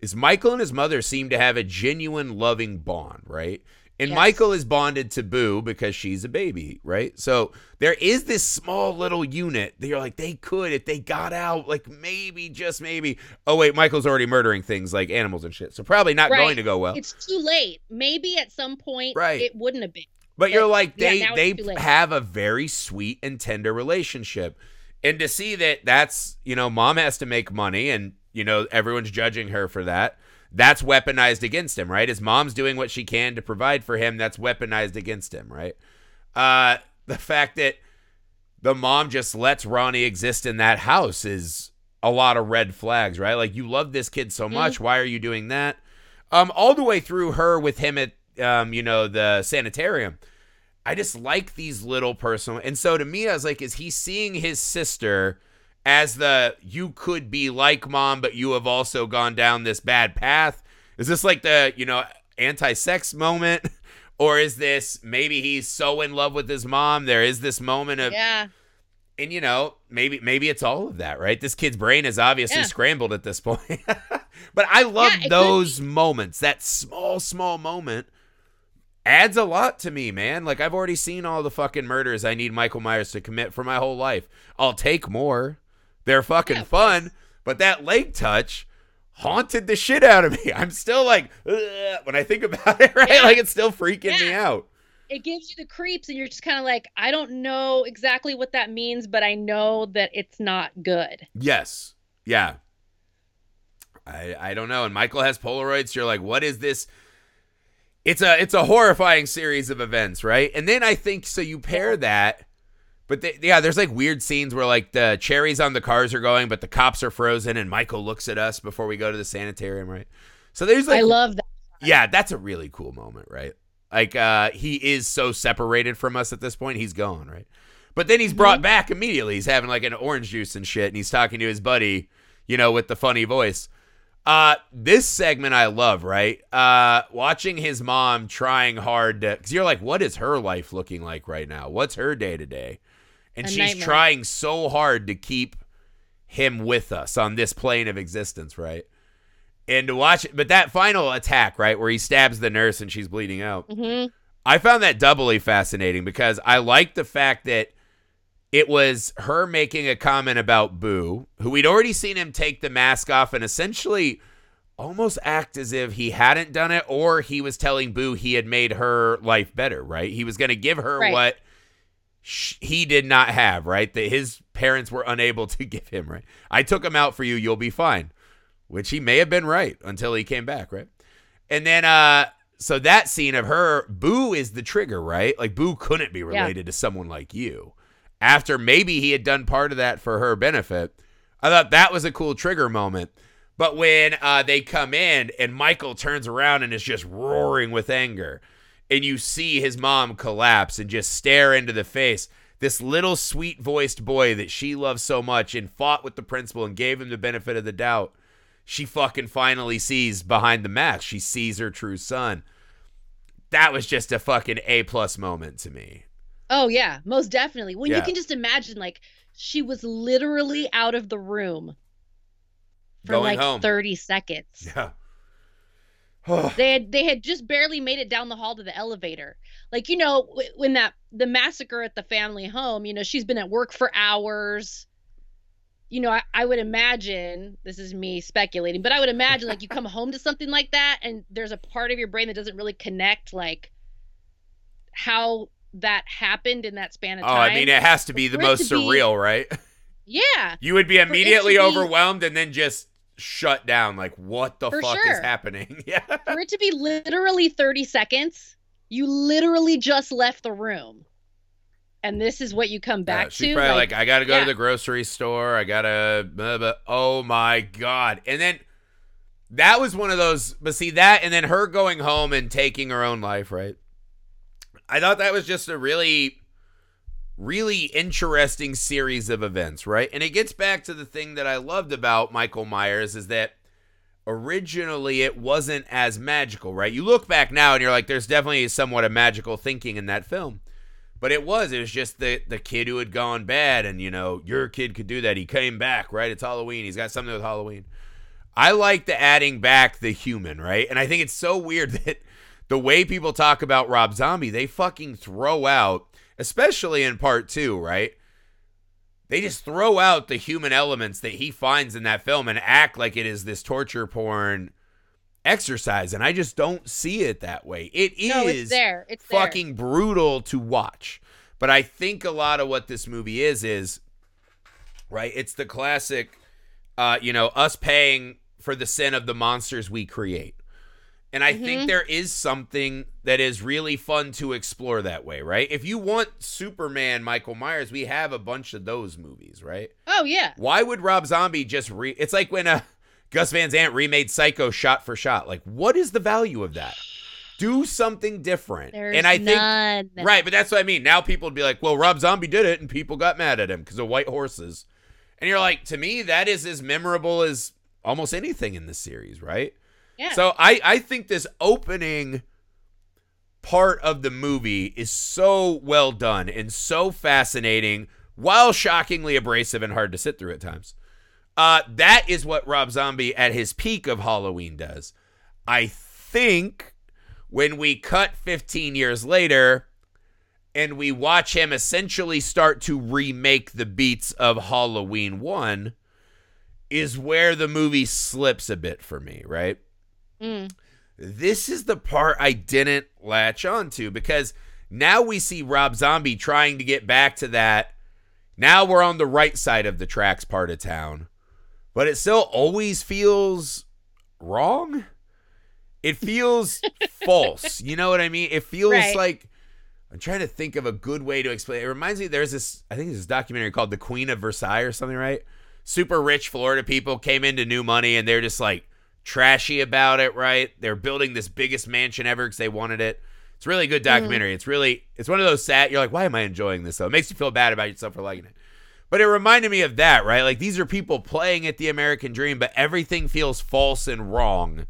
Speaker 1: is Michael and his mother seem to have a genuine loving bond, right? And
Speaker 2: Yes.
Speaker 1: Michael is bonded to Boo because she's a baby, right? So there is this small little unit that you're like, they could, if they got out, like maybe, just maybe. Oh, wait, Michael's already murdering things like animals and shit. So probably not
Speaker 2: Right.
Speaker 1: going to go well.
Speaker 2: It's too late. Maybe at some point
Speaker 1: Right.
Speaker 2: it wouldn't have been.
Speaker 1: But you're like they
Speaker 2: it's
Speaker 1: they have a very sweet and tender relationship. And to see that that's, you know, mom has to make money and, you know, everyone's judging her for that. That's weaponized against him, right? His mom's doing what she can to provide for him, that's weaponized against him, right? Uh the fact that the mom just lets Ronnie exist in that house is a lot of red flags, right? Like you love this kid so much, why are you doing that? Um all the way through her with him at um you know the sanitarium. I just like these little personal. And so to me, I was like, is he seeing his sister as the you could be like mom, but you have also gone down this bad path? Is this like the, you know, anti sex moment? Or is this maybe he's so in love with his mom? There is this moment of,
Speaker 2: Yeah.
Speaker 1: and you know, maybe maybe it's all of that, right? This kid's brain is obviously
Speaker 2: Yeah.
Speaker 1: scrambled at this point. but I love
Speaker 2: Yeah,
Speaker 1: those moments. That small, small moment adds a lot to me, man. Like I've already seen all the fucking murders I need Michael Myers to commit for my whole life. I'll take more. They're fucking
Speaker 2: Yeah,
Speaker 1: fun,
Speaker 2: course.
Speaker 1: but that leg touch haunted the shit out of me. I'm still like when I think about it, right?
Speaker 2: Yeah.
Speaker 1: Like it's still freaking me out.
Speaker 2: It gives you the creeps and you're just kind of like, I don't know exactly what that means, but I know that it's not good.
Speaker 1: Yes. Yeah. I I don't know. And Michael has Polaroids. You're like, what is this? It's a it's a horrifying series of events, right? And then I think so. You pair that, but they, yeah, there's like weird scenes where like the cherries on the cars are going, but the cops are frozen, and Michael looks at us before we go to the sanitarium, right? So there's like
Speaker 2: I love that.
Speaker 1: yeah, that's a really cool moment, right? Like uh he is so separated from us at this point, he's gone, right? But then he's brought back immediately. He's having like an orange juice and shit, and he's talking to his buddy, you know, with the funny voice. Uh this segment I love, right? Uh watching his mom trying hard to cuz you're like what is her life looking like right now? What's her day to day? And
Speaker 2: A
Speaker 1: she's
Speaker 2: nightmare.
Speaker 1: trying so hard to keep him with us on this plane of existence, right? And to watch it, but that final attack, right, where he stabs the nurse and she's bleeding out.
Speaker 2: hmm
Speaker 1: I found that doubly fascinating because I like the fact that it was her making a comment about Boo, who we'd already seen him take the mask off and essentially almost act as if he hadn't done it or he was telling Boo he had made her life better, right? He was going to give her
Speaker 2: Right.
Speaker 1: what he did not have, right? That his parents were unable to give him, right? I took him out for you, you'll be fine. Which he may have been right until he came back, right? And then uh so that scene of her, Boo is the trigger, right? Like Boo couldn't be
Speaker 2: Yeah.
Speaker 1: related to someone like you. After maybe he had done part of that for her benefit. I thought that was a cool trigger moment. But when uh, they come in and Michael turns around and is just roaring with anger, and you see his mom collapse and just stare into the face, this little sweet voiced boy that she loves so much and fought with the principal and gave him the benefit of the doubt, she fucking finally sees behind the mask. She sees her true son. That was just a fucking A plus moment to me.
Speaker 2: Oh yeah, most definitely. When
Speaker 1: Yeah.
Speaker 2: you can just imagine, like she was literally out of the room for
Speaker 1: Going
Speaker 2: like
Speaker 1: home.
Speaker 2: 30 seconds.
Speaker 1: Yeah.
Speaker 2: They had they had just barely made it down the hall to the elevator. Like you know when that the massacre at the family home, you know she's been at work for hours. You know, I, I would imagine this is me speculating, but I would imagine like you come home to something like that, and there's a part of your brain that doesn't really connect like how that happened in that span of time. oh.
Speaker 1: I mean, it has to be the most
Speaker 2: to be-
Speaker 1: surreal, right?
Speaker 2: yeah,
Speaker 1: You would be immediately
Speaker 2: be-
Speaker 1: overwhelmed and then just shut down. Like, what the
Speaker 2: For
Speaker 1: fuck is happening? Yeah.
Speaker 2: for it to be literally 30 seconds, you literally just left the room. And this is what you come back
Speaker 1: Yeah, she's
Speaker 2: to.
Speaker 1: probably like, I gotta go
Speaker 2: yeah.
Speaker 1: to the grocery store. I gotta, blah, blah. oh my god! And then that was one of those. But see that, and then her going home and taking her own life. Right. I thought that was just a really really interesting series of events, right? And it gets back to the thing that I loved about Michael Myers is that originally it wasn't as magical, right? You look back now and you're like, there's definitely somewhat of magical thinking in that film. But it was. It was just the the kid who had gone bad, and you know, your kid could do that. He came back, right? It's Halloween. He's got something with Halloween. I like the adding back the human, right? And I think it's so weird that the way people talk about Rob Zombie, they fucking throw out, especially in part two, right? They just throw out the human elements that he finds in that film and act like it is this torture porn exercise. And I just don't see it that way. It is
Speaker 2: no, it's there. It's there.
Speaker 1: fucking brutal to watch. But I think a lot of what this movie is is right. It's the classic, uh, you know, us paying for the sin of the monsters we create. And I
Speaker 2: Mhm.
Speaker 1: think there is something that is really fun to explore that way, right? If you want Superman, Michael Myers, we have a bunch of those movies, right?
Speaker 2: Oh yeah.
Speaker 1: Why would Rob Zombie just re? It's like when uh, Gus Van Sant remade Psycho shot for shot. Like, what is the value of that? Do something different.
Speaker 2: There's
Speaker 1: and I think. Right, but that's what I mean. Now people would be like, well, Rob Zombie did it, and people got mad at him because of white horses. And you're like, to me, that is as memorable as almost anything in this series, right? So I, I think this opening part of the movie is so well done and so fascinating while shockingly abrasive and hard to sit through at times. Uh, that is what Rob Zombie at his peak of Halloween does. I think when we cut 15 years later and we watch him essentially start to remake the beats of Halloween 1 is where the movie slips a bit for me, right?
Speaker 2: Mm.
Speaker 1: This is the part I didn't latch onto because now we see Rob Zombie trying to get back to that. Now we're on the right side of the tracks part of town, but it still always feels wrong. It feels false. You know what I mean? It feels
Speaker 2: Right.
Speaker 1: like I'm trying to think of a good way to explain. It reminds me there's this I think there's this documentary called The Queen of Versailles or something, right? Super rich Florida people came into new money and they're just like trashy about it, right? They're building this biggest mansion ever because they wanted it. It's a really good documentary. It's really it's one of those sad. You're like, why am I enjoying this? though? it makes you feel bad about yourself for liking it. But it reminded me of that, right? Like these are people playing at the American dream, but everything feels false and wrong,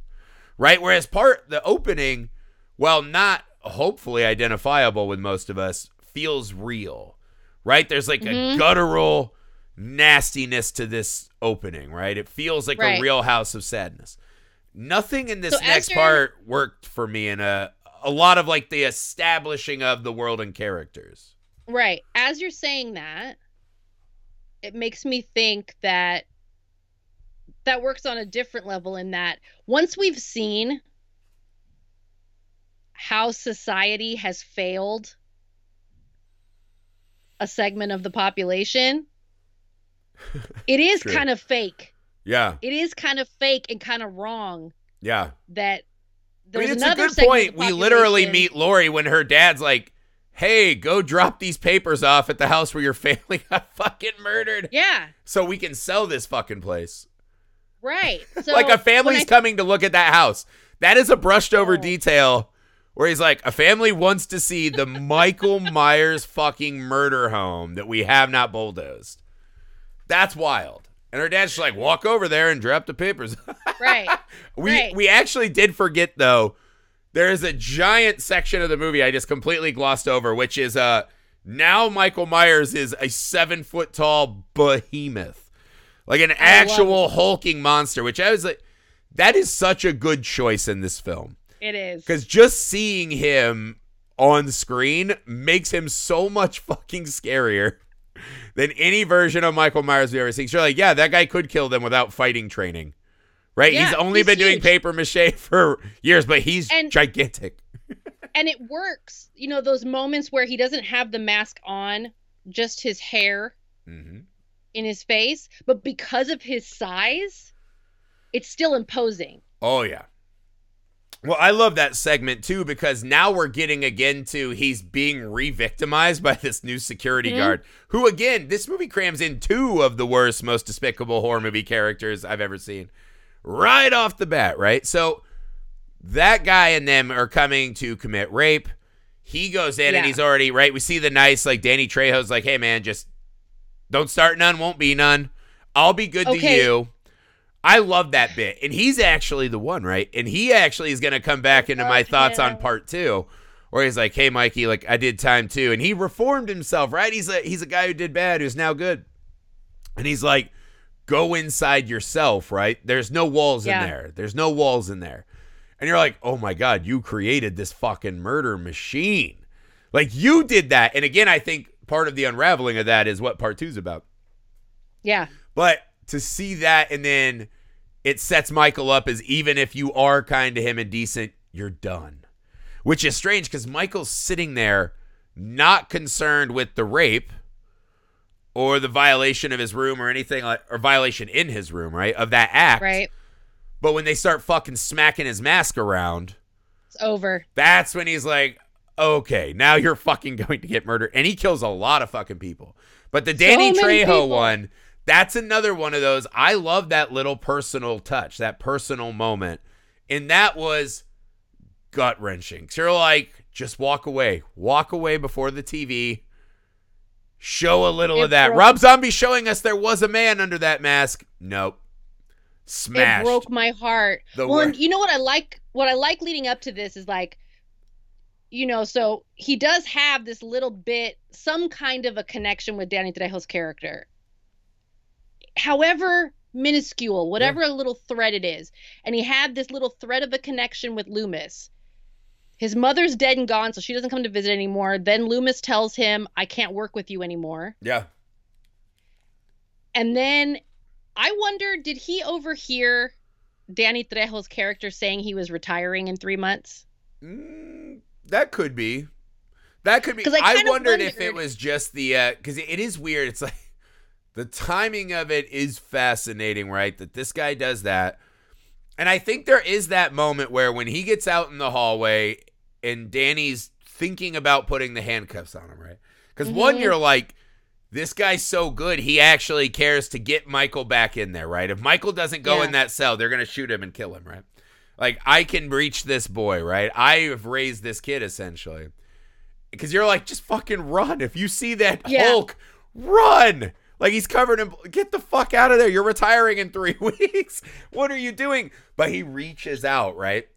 Speaker 1: right? Whereas part the opening, while not hopefully identifiable with most of us, feels real, right? There's like a
Speaker 2: Mhm.
Speaker 1: guttural nastiness to this opening, right? It feels like
Speaker 2: Right.
Speaker 1: a real house of sadness. Nothing in this
Speaker 2: So
Speaker 1: next part worked for me in a a lot of like the establishing of the world and characters.
Speaker 2: Right. As you're saying that, it makes me think that that works on a different level in that once we've seen how society has failed a segment of the population, it is
Speaker 1: True.
Speaker 2: kind of fake.
Speaker 1: Yeah,
Speaker 2: It is kind of fake and kind of wrong
Speaker 1: yeah.
Speaker 2: that
Speaker 1: I mean,
Speaker 2: there's
Speaker 1: it's a
Speaker 2: another
Speaker 1: good point. We literally meet Laurie when her dad's like, "Hey, go drop these papers off at the house where your family got fucking murdered,
Speaker 2: Yeah,
Speaker 1: so we can sell this fucking place."
Speaker 2: right. So
Speaker 1: like a family's
Speaker 2: I-
Speaker 1: coming to look at that house. That is a brushed over
Speaker 2: Oh.
Speaker 1: detail where he's like, a family wants to see the Michael Myers fucking murder home that we have not bulldozed. That's wild. And her dad's like, walk over there and drop the papers.
Speaker 2: right.
Speaker 1: we
Speaker 2: Right.
Speaker 1: we actually did forget though. There is a giant section of the movie I just completely glossed over, which is uh now Michael Myers is a seven foot tall behemoth, like an
Speaker 2: love
Speaker 1: actual hulking monster. Which I was like, that is such a good choice in this film
Speaker 2: It is.
Speaker 1: because just seeing him on screen makes him so much fucking scarier than any version of Michael Myers we've ever seen. So you're like, yeah, that guy could kill them without fighting training. Right?
Speaker 2: Yeah,
Speaker 1: he's only
Speaker 2: he's
Speaker 1: been doing paper mache for years, but he's
Speaker 2: And-
Speaker 1: gigantic.
Speaker 2: and it works. You know, those moments where he doesn't have the mask on, just his hair
Speaker 1: hmm
Speaker 2: in his face, but because of his size, it's still imposing.
Speaker 1: Oh yeah. Well, I love that segment too because now we're getting again to he's being re-victimized by this new security
Speaker 2: Mhm.
Speaker 1: guard, who again, this movie crams in two of the worst, most despicable horror movie characters I've ever seen, right off the bat. Right, so that guy and them are coming to commit rape. He goes in
Speaker 2: Yeah.
Speaker 1: and he's already right. We see the nice like Danny Trejo's like, hey man, just don't start none, won't be none. I'll be good to you. I love that bit, and he's actually the one, right? And he actually is going to come back into my thoughts on part two, where he's like, "Hey, Mikey, like I did time too," and he reformed himself, right? He's a he's a guy who did bad, who's now good, and he's like, "Go inside yourself, right? There's no walls
Speaker 2: Yeah.
Speaker 1: in there. There's no walls in there." And you're like, "Oh my god, you created this fucking murder machine." Like you did that. And again, I think part of the unraveling of that is what part two's about.
Speaker 2: Yeah.
Speaker 1: But to see that and then it sets Michael up as even if you are kind to him and decent, you're done. Which is strange because Michael's sitting there not concerned with the rape or the violation of his room or anything like or violation in his room, right? Of that act.
Speaker 2: Right.
Speaker 1: But when they start fucking smacking his mask around,
Speaker 2: It's over.
Speaker 1: that's when he's like, okay, now you're fucking going to get murdered. And he kills a lot of fucking people. But the Danny
Speaker 2: many
Speaker 1: Trejo
Speaker 2: people.
Speaker 1: one, that's another one of those. I love that little personal touch, that personal moment. And that was gut wrenching. So you're like, just walk away. Walk away before the TV. Show a little
Speaker 2: It
Speaker 1: of that.
Speaker 2: broke-
Speaker 1: Rob Zombie showing us there was a man under that mask. Nope. Smashed.
Speaker 2: It broke my heart.
Speaker 1: The
Speaker 2: well, you know what I like? What I like leading up to this is like, you know, so he does have this little bit, some kind of a connection with Danny Trejo's character. However minuscule, whatever a little thread it is, and he had this little thread of a connection with Loomis. His mother's dead and gone, so she doesn't come to visit anymore. Then Loomis tells him, "I can't work with you anymore."
Speaker 1: yeah.
Speaker 2: And then I wonder, did he overhear Danny Trejo's character saying he was retiring in three months?
Speaker 1: Mm, that could be. That could be.
Speaker 2: I
Speaker 1: I,
Speaker 2: kinda
Speaker 1: wondered if it was just the because it is weird. It's like the timing of it is fascinating, right? That this guy does that, and I think there is that moment where when he gets out in the hallway and Danny's thinking about putting the handcuffs on him, right? Because one,
Speaker 2: Mhm.
Speaker 1: you're like. This guy's so good, he actually cares to get Michael back in there, right? If Michael doesn't go
Speaker 2: Yeah.
Speaker 1: in that cell, they're going to shoot him and kill him, right? Like, I can reach this boy, right? I have raised this kid essentially. Because you're like, just fucking run. If you see that
Speaker 2: Yeah.
Speaker 1: Hulk, run. Like, he's covered in. Get the fuck out of there. You're retiring in three weeks. What are you doing? But he reaches out, right?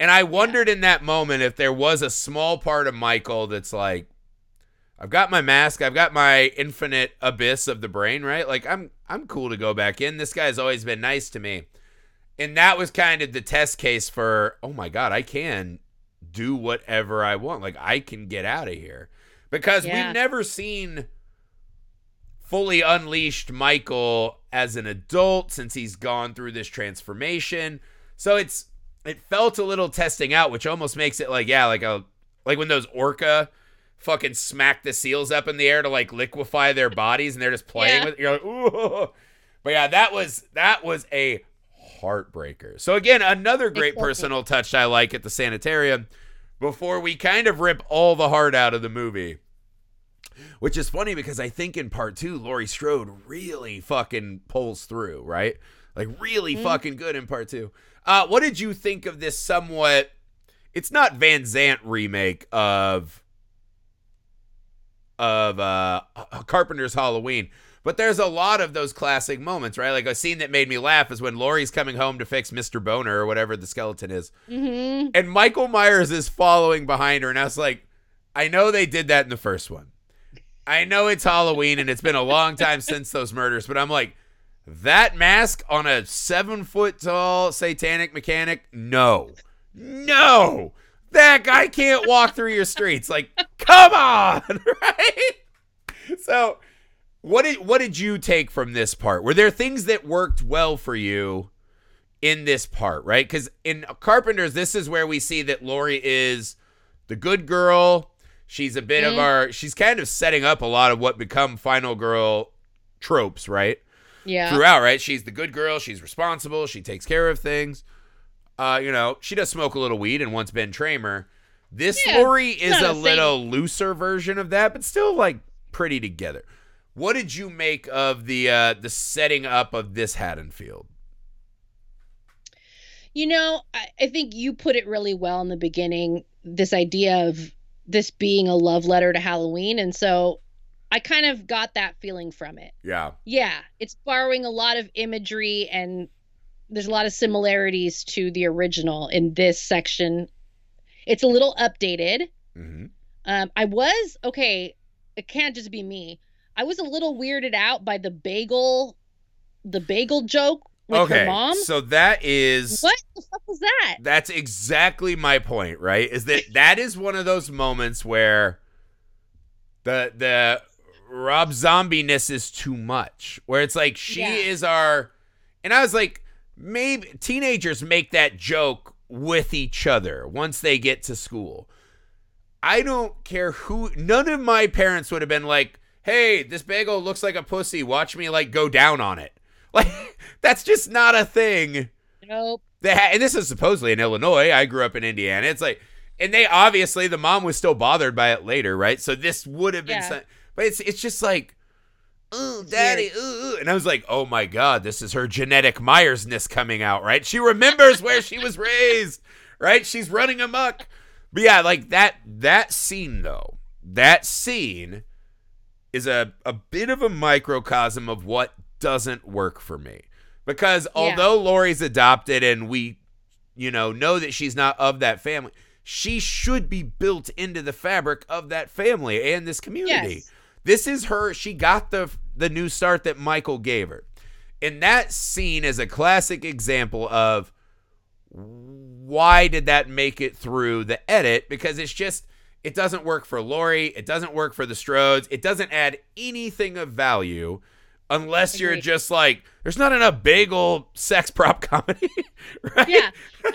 Speaker 1: And I wondered in that moment if there was a small part of Michael that's like, I've got my mask. I've got my infinite abyss of the brain, right? Like I'm I'm cool to go back in. This guy's always been nice to me. And that was kind of the test case for, oh my god, I can do whatever I want. Like I can get out of here. Because
Speaker 2: Yeah.
Speaker 1: we've never seen fully unleashed Michael as an adult since he's gone through this transformation. So it's it felt a little testing out, which almost makes it like yeah, like a like when those orca fucking smack the seals up in the air to like liquefy their bodies and they're just playing
Speaker 2: Yeah.
Speaker 1: with you're like ooh. But yeah, that was that was a heartbreaker. So again, another great personal touch I like at the sanitarium before we kind of rip all the heart out of the movie. Which is funny because I think in part two, Laurie Strode really fucking pulls through, right? Like really
Speaker 2: Mhm.
Speaker 1: fucking good in part two. Uh, what did you think of this somewhat? It's not Van Sant remake of of uh Carpenter's Halloween, but there's a lot of those classic moments, right? Like a scene that made me laugh is when Laurie's coming home to fix Mr. Boner or whatever the skeleton is,
Speaker 2: Mm-hmm.
Speaker 1: and Michael Myers is following behind her, and I was like, I know they did that in the first one. I know it's Halloween and it's been a long time since those murders, but I'm like, that mask on a seven foot tall satanic mechanic? No. No. That guy can't walk through your streets. Like, come on, right? So what did what did you take from this part? Were there things that worked well for you in this part, right? Because in Carpenters, this is where we see that Laurie is the good girl. She's a bit of
Speaker 2: Mhm.
Speaker 1: our she's kind of setting up a lot of what become final girl tropes, right?
Speaker 2: Yeah.
Speaker 1: Throughout, right? She's the good girl, she's responsible, she takes care of things. Uh, you know, she does smoke a little weed and once Ben Tramer. This
Speaker 2: Yeah,
Speaker 1: Laurie is a
Speaker 2: a thing.
Speaker 1: little looser version of that, but still like pretty together. What did you make of the uh the setting up of this Haddonfield?
Speaker 2: You know, I, I think you put it really well in the beginning. This idea of this being a love letter to Halloween. And so I kind of got that feeling from it.
Speaker 1: Yeah.
Speaker 2: Yeah, it's borrowing a lot of imagery and there's a lot of similarities to the original in this section. It's a little updated.
Speaker 1: hmm
Speaker 2: Um, I was okay. It can't just be me. I was a little weirded out by the bagel, the bagel joke
Speaker 1: okay.
Speaker 2: mom.
Speaker 1: So that is
Speaker 2: What the fuck was that?
Speaker 1: That's exactly my point, right? Is that that is one of those moments where the the Rob Zombie-ness is too much. Where it's like she
Speaker 2: Yeah.
Speaker 1: is our and I was like, maybe teenagers make that joke with each other once they get to school. I don't care who none of my parents would have been like, hey, this bagel looks like a pussy. Watch me like go down on it. Like that's just not a thing.
Speaker 2: Nope.
Speaker 1: They ha- and this is supposedly in Illinois. I grew up in Indiana. It's like, and they obviously the mom was still bothered by it later, right? So this would have been,
Speaker 2: Yeah.
Speaker 1: some- but it's it's just like, oh, daddy, ooh, ooh," and I was like, oh my god, this is her genetic Myersness coming out, right? She remembers where she was raised, right? She's running amok. But yeah, like that that scene though, that scene is a a bit of a microcosm of what doesn't work for me. Because
Speaker 2: Yeah.
Speaker 1: although Laurie's adopted and we, you know, know that she's not of that family, she should be built into the fabric of that family and this community.
Speaker 2: Yes.
Speaker 1: This is her. She got the the new start that Michael gave her. And that scene is a classic example of why did that make it through the edit? Because it's just it doesn't work for Laurie. It doesn't work for the Strodes. It doesn't add anything of value unless you're just like, there's not enough bagel sex prop comedy, right?
Speaker 2: Yeah.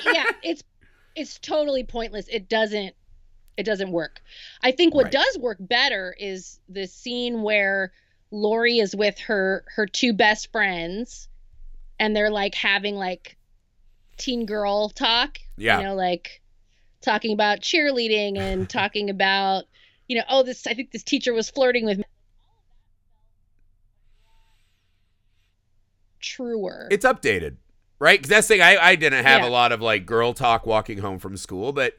Speaker 2: Yeah. It's it's totally pointless. It doesn't it doesn't work. I think what
Speaker 1: Right.
Speaker 2: does work better is the scene where Laurie is with her her two best friends and they're like having like teen girl talk.
Speaker 1: Yeah.
Speaker 2: You know, like talking about cheerleading and talking about, you know, oh this I think this teacher was flirting with me. Truer.
Speaker 1: It's updated, right? Because that's the thing. I, I didn't have
Speaker 2: Yeah.
Speaker 1: a lot of like girl talk walking home from school, but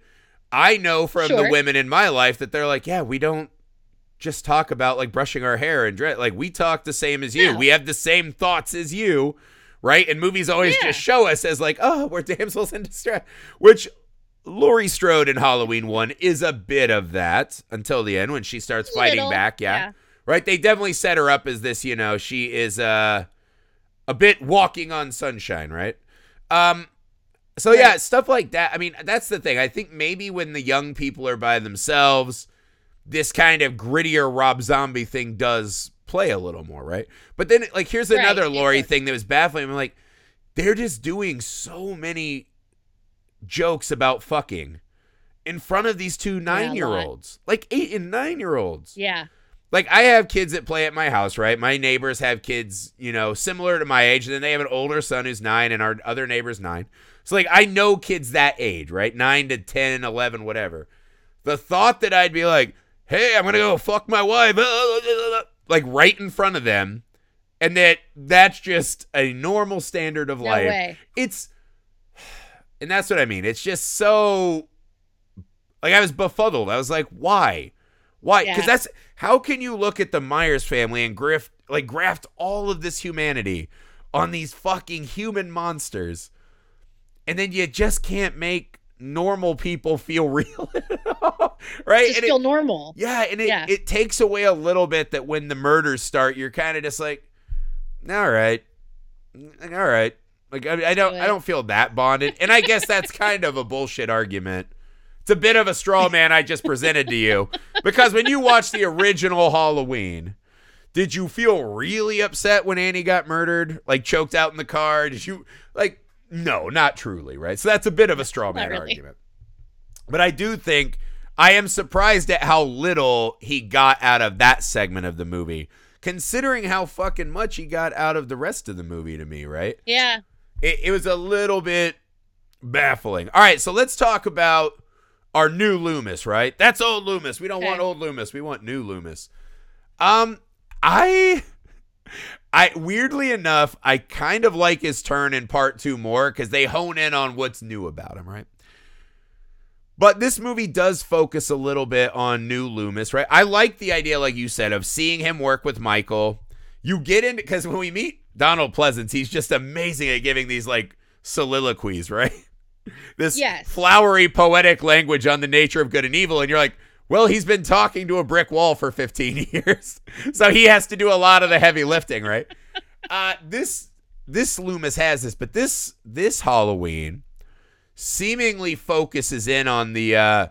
Speaker 1: I know from the women in my life that they're like, yeah, we don't just talk about like brushing our hair and dress. Like we talk the same as you.
Speaker 2: No.
Speaker 1: We have the same thoughts as you, right? And movies always
Speaker 2: Yeah.
Speaker 1: just show us as like, oh, we're damsels in distress, which. Laurie Strode in Halloween 1 is a bit of that until the end when she starts fighting
Speaker 2: Little,
Speaker 1: back. Yeah
Speaker 2: yeah.
Speaker 1: right? They definitely set her up as this, you know, she is uh, a bit walking on sunshine, right? Um, so yeah, stuff like that. I mean, that's the thing. I think maybe when the young people are by themselves, this kind of grittier Rob Zombie thing does play a little more, right? But then, like, here's
Speaker 2: Right,
Speaker 1: another Laurie thing that was baffling. I'm like, they're just doing so many jokes about fucking in front of these two nine year olds, like eight and nine year olds
Speaker 2: Yeah.
Speaker 1: Like I have kids that play at my house, right? My neighbors have kids, you know, similar to my age, and then they have an older son who's nine, and our other neighbor's nine. So like I know kids that age, right? Nine to 10, 11, whatever. The thought that I'd be like, hey, I'm gonna go fuck my wife, like right in front of them, and that that's just a normal standard of
Speaker 2: No
Speaker 1: life.
Speaker 2: way.
Speaker 1: It's and that's what I mean. It's just so like I was befuddled. I was like, why? Why? Because that's how can you look at the Myers family and grift like graft all of this humanity on these fucking human monsters, and then you just can't make normal people feel real, right?
Speaker 2: Just
Speaker 1: And it-
Speaker 2: feel normal.
Speaker 1: yeah, and it,
Speaker 2: Yeah.
Speaker 1: it takes away a little bit that when the murders start, you're kind of just like, all right, Like, all right. Like I, I don't, I don't feel that bonded, and I guess that's kind of a bullshit argument. It's a bit of a straw man I just presented to you because when you watch the original Halloween, did you feel really upset when Annie got murdered, like choked out in the car? Did you like? No, not truly, right? So that's a bit of a straw man
Speaker 2: really.
Speaker 1: argument. But I do think I am surprised at how little he got out of that segment of the movie, considering how fucking much he got out of the rest of the movie to me, right?
Speaker 2: Yeah.
Speaker 1: It, it was a little bit baffling. All right, so let's talk about our new Loomis, right? That's old Loomis. We don't want old Loomis. We want new Loomis. Um, I, I weirdly enough, I kind of like his turn in part two more because they hone in on what's new about him, right? But this movie does focus a little bit on new Loomis, right? I like the idea, like you said, of seeing him work with Michael. You get in because when we meet Donald Pleasence, he's just amazing at giving these like soliloquies, right? This
Speaker 2: Yes.
Speaker 1: flowery poetic language on the nature of good and evil, and you're like, well, he's been talking to a brick wall for 15 years, so he has to do a lot of the heavy lifting, right? uh, this this Loomis has this, but this this Halloween seemingly focuses in on the uh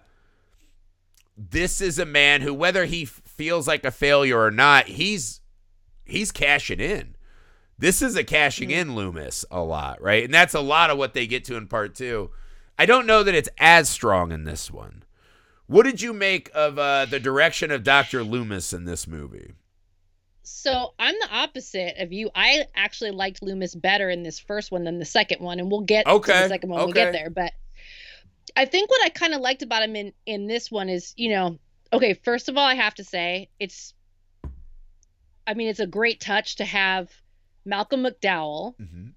Speaker 1: this is a man who whether he feels like a failure or not he's he's cashing in this is a cashing in loomis a lot right and that's a lot of what they get to in part two i don't know that it's as strong in this one what did you make of uh the direction of dr loomis in this movie
Speaker 2: So I'm the opposite of you. I actually liked Loomis better in this first one than the second one, and we'll get to
Speaker 1: Okay,
Speaker 2: the second one when we
Speaker 1: okay.
Speaker 2: get there. But I think what I kind of liked about him in in this one is, you know, okay. First of all, I have to say it's, I mean, it's a great touch to have Malcolm McDowell
Speaker 1: mm-hmm.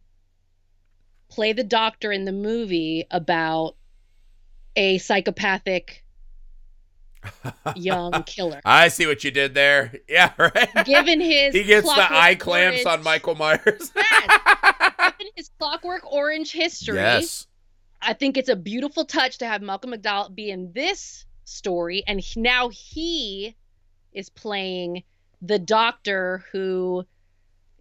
Speaker 2: play the doctor in the movie about a psychopathic young killer.
Speaker 1: i see what you did there. Yeah right.
Speaker 2: Given his
Speaker 1: he gets the eye clamps
Speaker 2: Orange-
Speaker 1: on michael myers.
Speaker 2: Given his Clockwork Orange history,
Speaker 1: yes.
Speaker 2: I think it's a beautiful touch to have Malcolm McDowell be in this story, and now he is playing the doctor who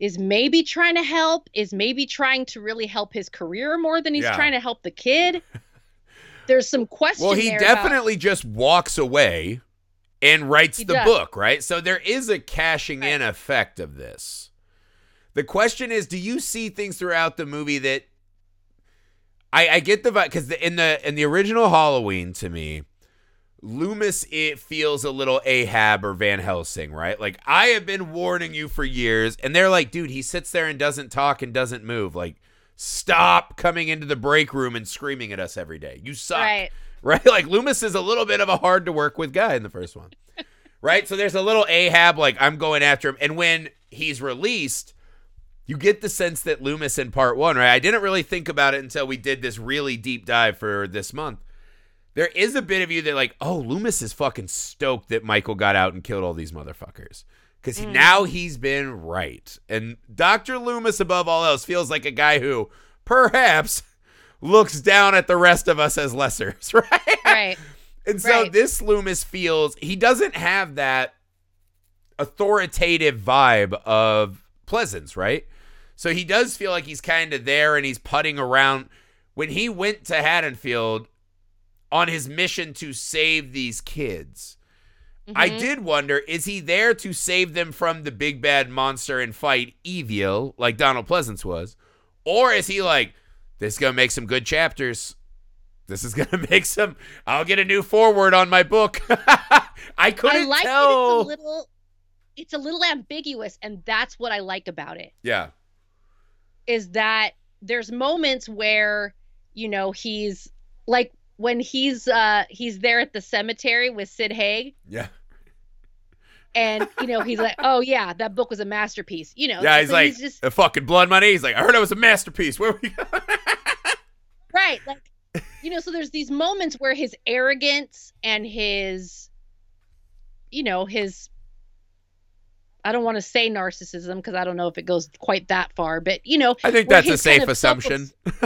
Speaker 2: is maybe trying to help, is maybe trying to really help his career more than he's
Speaker 1: Yeah.
Speaker 2: trying to help the kid. There's some question.
Speaker 1: Well, he
Speaker 2: there about-
Speaker 1: definitely just walks away and writes
Speaker 2: He
Speaker 1: the
Speaker 2: does.
Speaker 1: book, right? So there is a cashing in effect of this. The question is, do you see things throughout the movie that I, I get the vibe because in the in the original Halloween to me, Loomis it feels a little Ahab or Van Helsing, right? Like I have been warning you for years, and they're like, dude, he sits there and doesn't talk and doesn't move. Like, stop coming into the break room and screaming at us every day. You suck
Speaker 2: right.
Speaker 1: right? Like Loomis is a little bit of a hard to work with guy in the first one, right? So there's a little Ahab, like I'm going after him, and when he's released, you get the sense that Loomis in part one, right? I didn't really think about it until we did this really deep dive for this month. There is a bit of you that like, oh, Loomis is fucking stoked that Michael got out and killed all these motherfuckers. Because
Speaker 2: Mm.
Speaker 1: now he's been right. And Dr. Loomis, above all else, feels like a guy who perhaps looks down at the rest of us as lessers, right?
Speaker 2: Right.
Speaker 1: And so
Speaker 2: Right.
Speaker 1: this Loomis feels he doesn't have that authoritative vibe of Pleasence, right? So he does feel like he's kind of there and he's putting around. When he went to Haddonfield on his mission to save these kids, I
Speaker 2: Mhm.
Speaker 1: did wonder is he there to save them from the big bad monster and fight evil like Donald Pleasence was? Or is he like, this is going to make some good chapters? This is gonna make some. I'll get a new foreword on my book. I couldn't
Speaker 2: I like
Speaker 1: tell.
Speaker 2: it's a little it's a little ambiguous and that's what I like about it.
Speaker 1: yeah,
Speaker 2: is that there's moments where you know he's like when he's uh he's there at the cemetery with Sid Haig
Speaker 1: yeah,
Speaker 2: and you know he's like oh yeah that book was a masterpiece you know
Speaker 1: yeah. He's like
Speaker 2: he's just
Speaker 1: the fucking blood money. He's like, I heard it was a masterpiece. Where we
Speaker 2: right like you know so there's these moments where his arrogance and his you know his I don't want to say narcissism because I don't know if it goes quite that far but you know
Speaker 1: I think that's a safe assumption.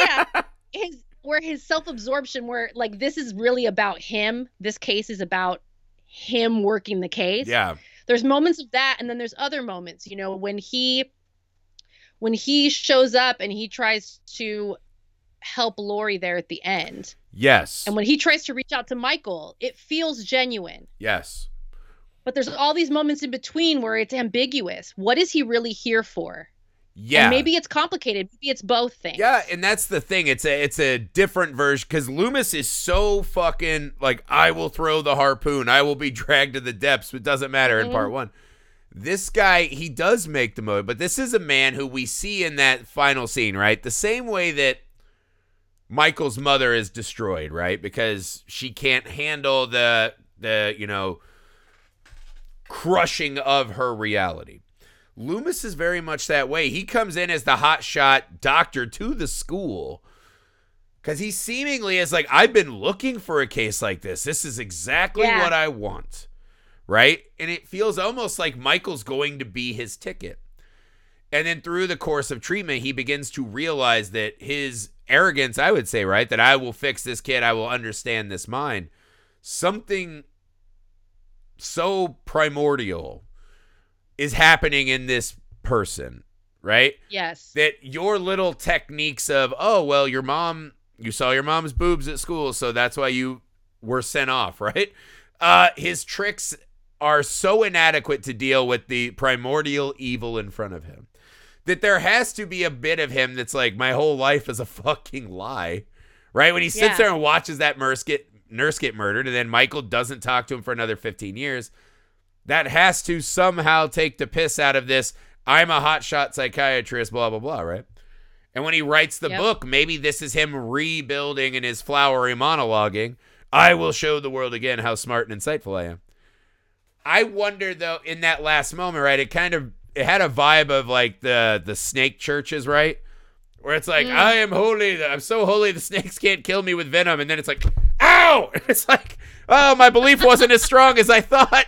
Speaker 2: yeah his where his self-absorption where like this is really about him. This case is about him working the case.
Speaker 1: Yeah,
Speaker 2: there's moments of that and then there's other moments you know when he when he shows up and he tries to help Laurie there at the end.
Speaker 1: Yes,
Speaker 2: and when he tries to reach out to Michael it feels genuine.
Speaker 1: Yes,
Speaker 2: but there's all these moments in between where it's ambiguous. What is he really here for
Speaker 1: yeah.
Speaker 2: and maybe it's complicated maybe it's both things
Speaker 1: Yeah, and that's the thing. It's a it's a different version because Loomis is so fucking like I will throw the harpoon. I will be dragged to the depths. It doesn't matter in part mm-hmm. one. This guy, he does make the move, but this is a man who we see in that final scene, right? The same way that Michael's mother is destroyed, right? Because she can't handle the the you know crushing of her reality. Loomis is very much that way. He comes in as the hotshot doctor to the school Because he seemingly is like, I've been looking for a case like this. This is exactly
Speaker 2: Yeah.
Speaker 1: what I want. Right? And it feels almost like Michael's going to be his ticket. And then through the course of treatment, he begins to realize that his arrogance, I would say, right? That I will fix this kid, I will understand this mind. Something so primordial is happening in this person, right?
Speaker 2: Yes.
Speaker 1: that your little techniques of oh well your mom you saw your mom's boobs at school so that's why you were sent off right uh his tricks are so inadequate to deal with the primordial evil in front of him that there has to be a bit of him that's like my whole life is a fucking lie right when he sits
Speaker 2: Yeah.
Speaker 1: there and watches that nurse get nurse get murdered and then michael doesn't talk to him for another 15 years that has to somehow take the piss out of this I'm a hotshot psychiatrist, blah, blah, blah, right? And when he writes the
Speaker 2: Yep.
Speaker 1: book, maybe this is him rebuilding in his flowery monologuing. I will show the world again how smart and insightful I am. I wonder though, in that last moment, right? It kind of it had a vibe of like the the snake churches, right? Where it's like,
Speaker 2: Mm.
Speaker 1: I am holy, I'm so holy the snakes can't kill me with venom, and then it's like, ow! It's like, oh, my belief wasn't as strong as I thought.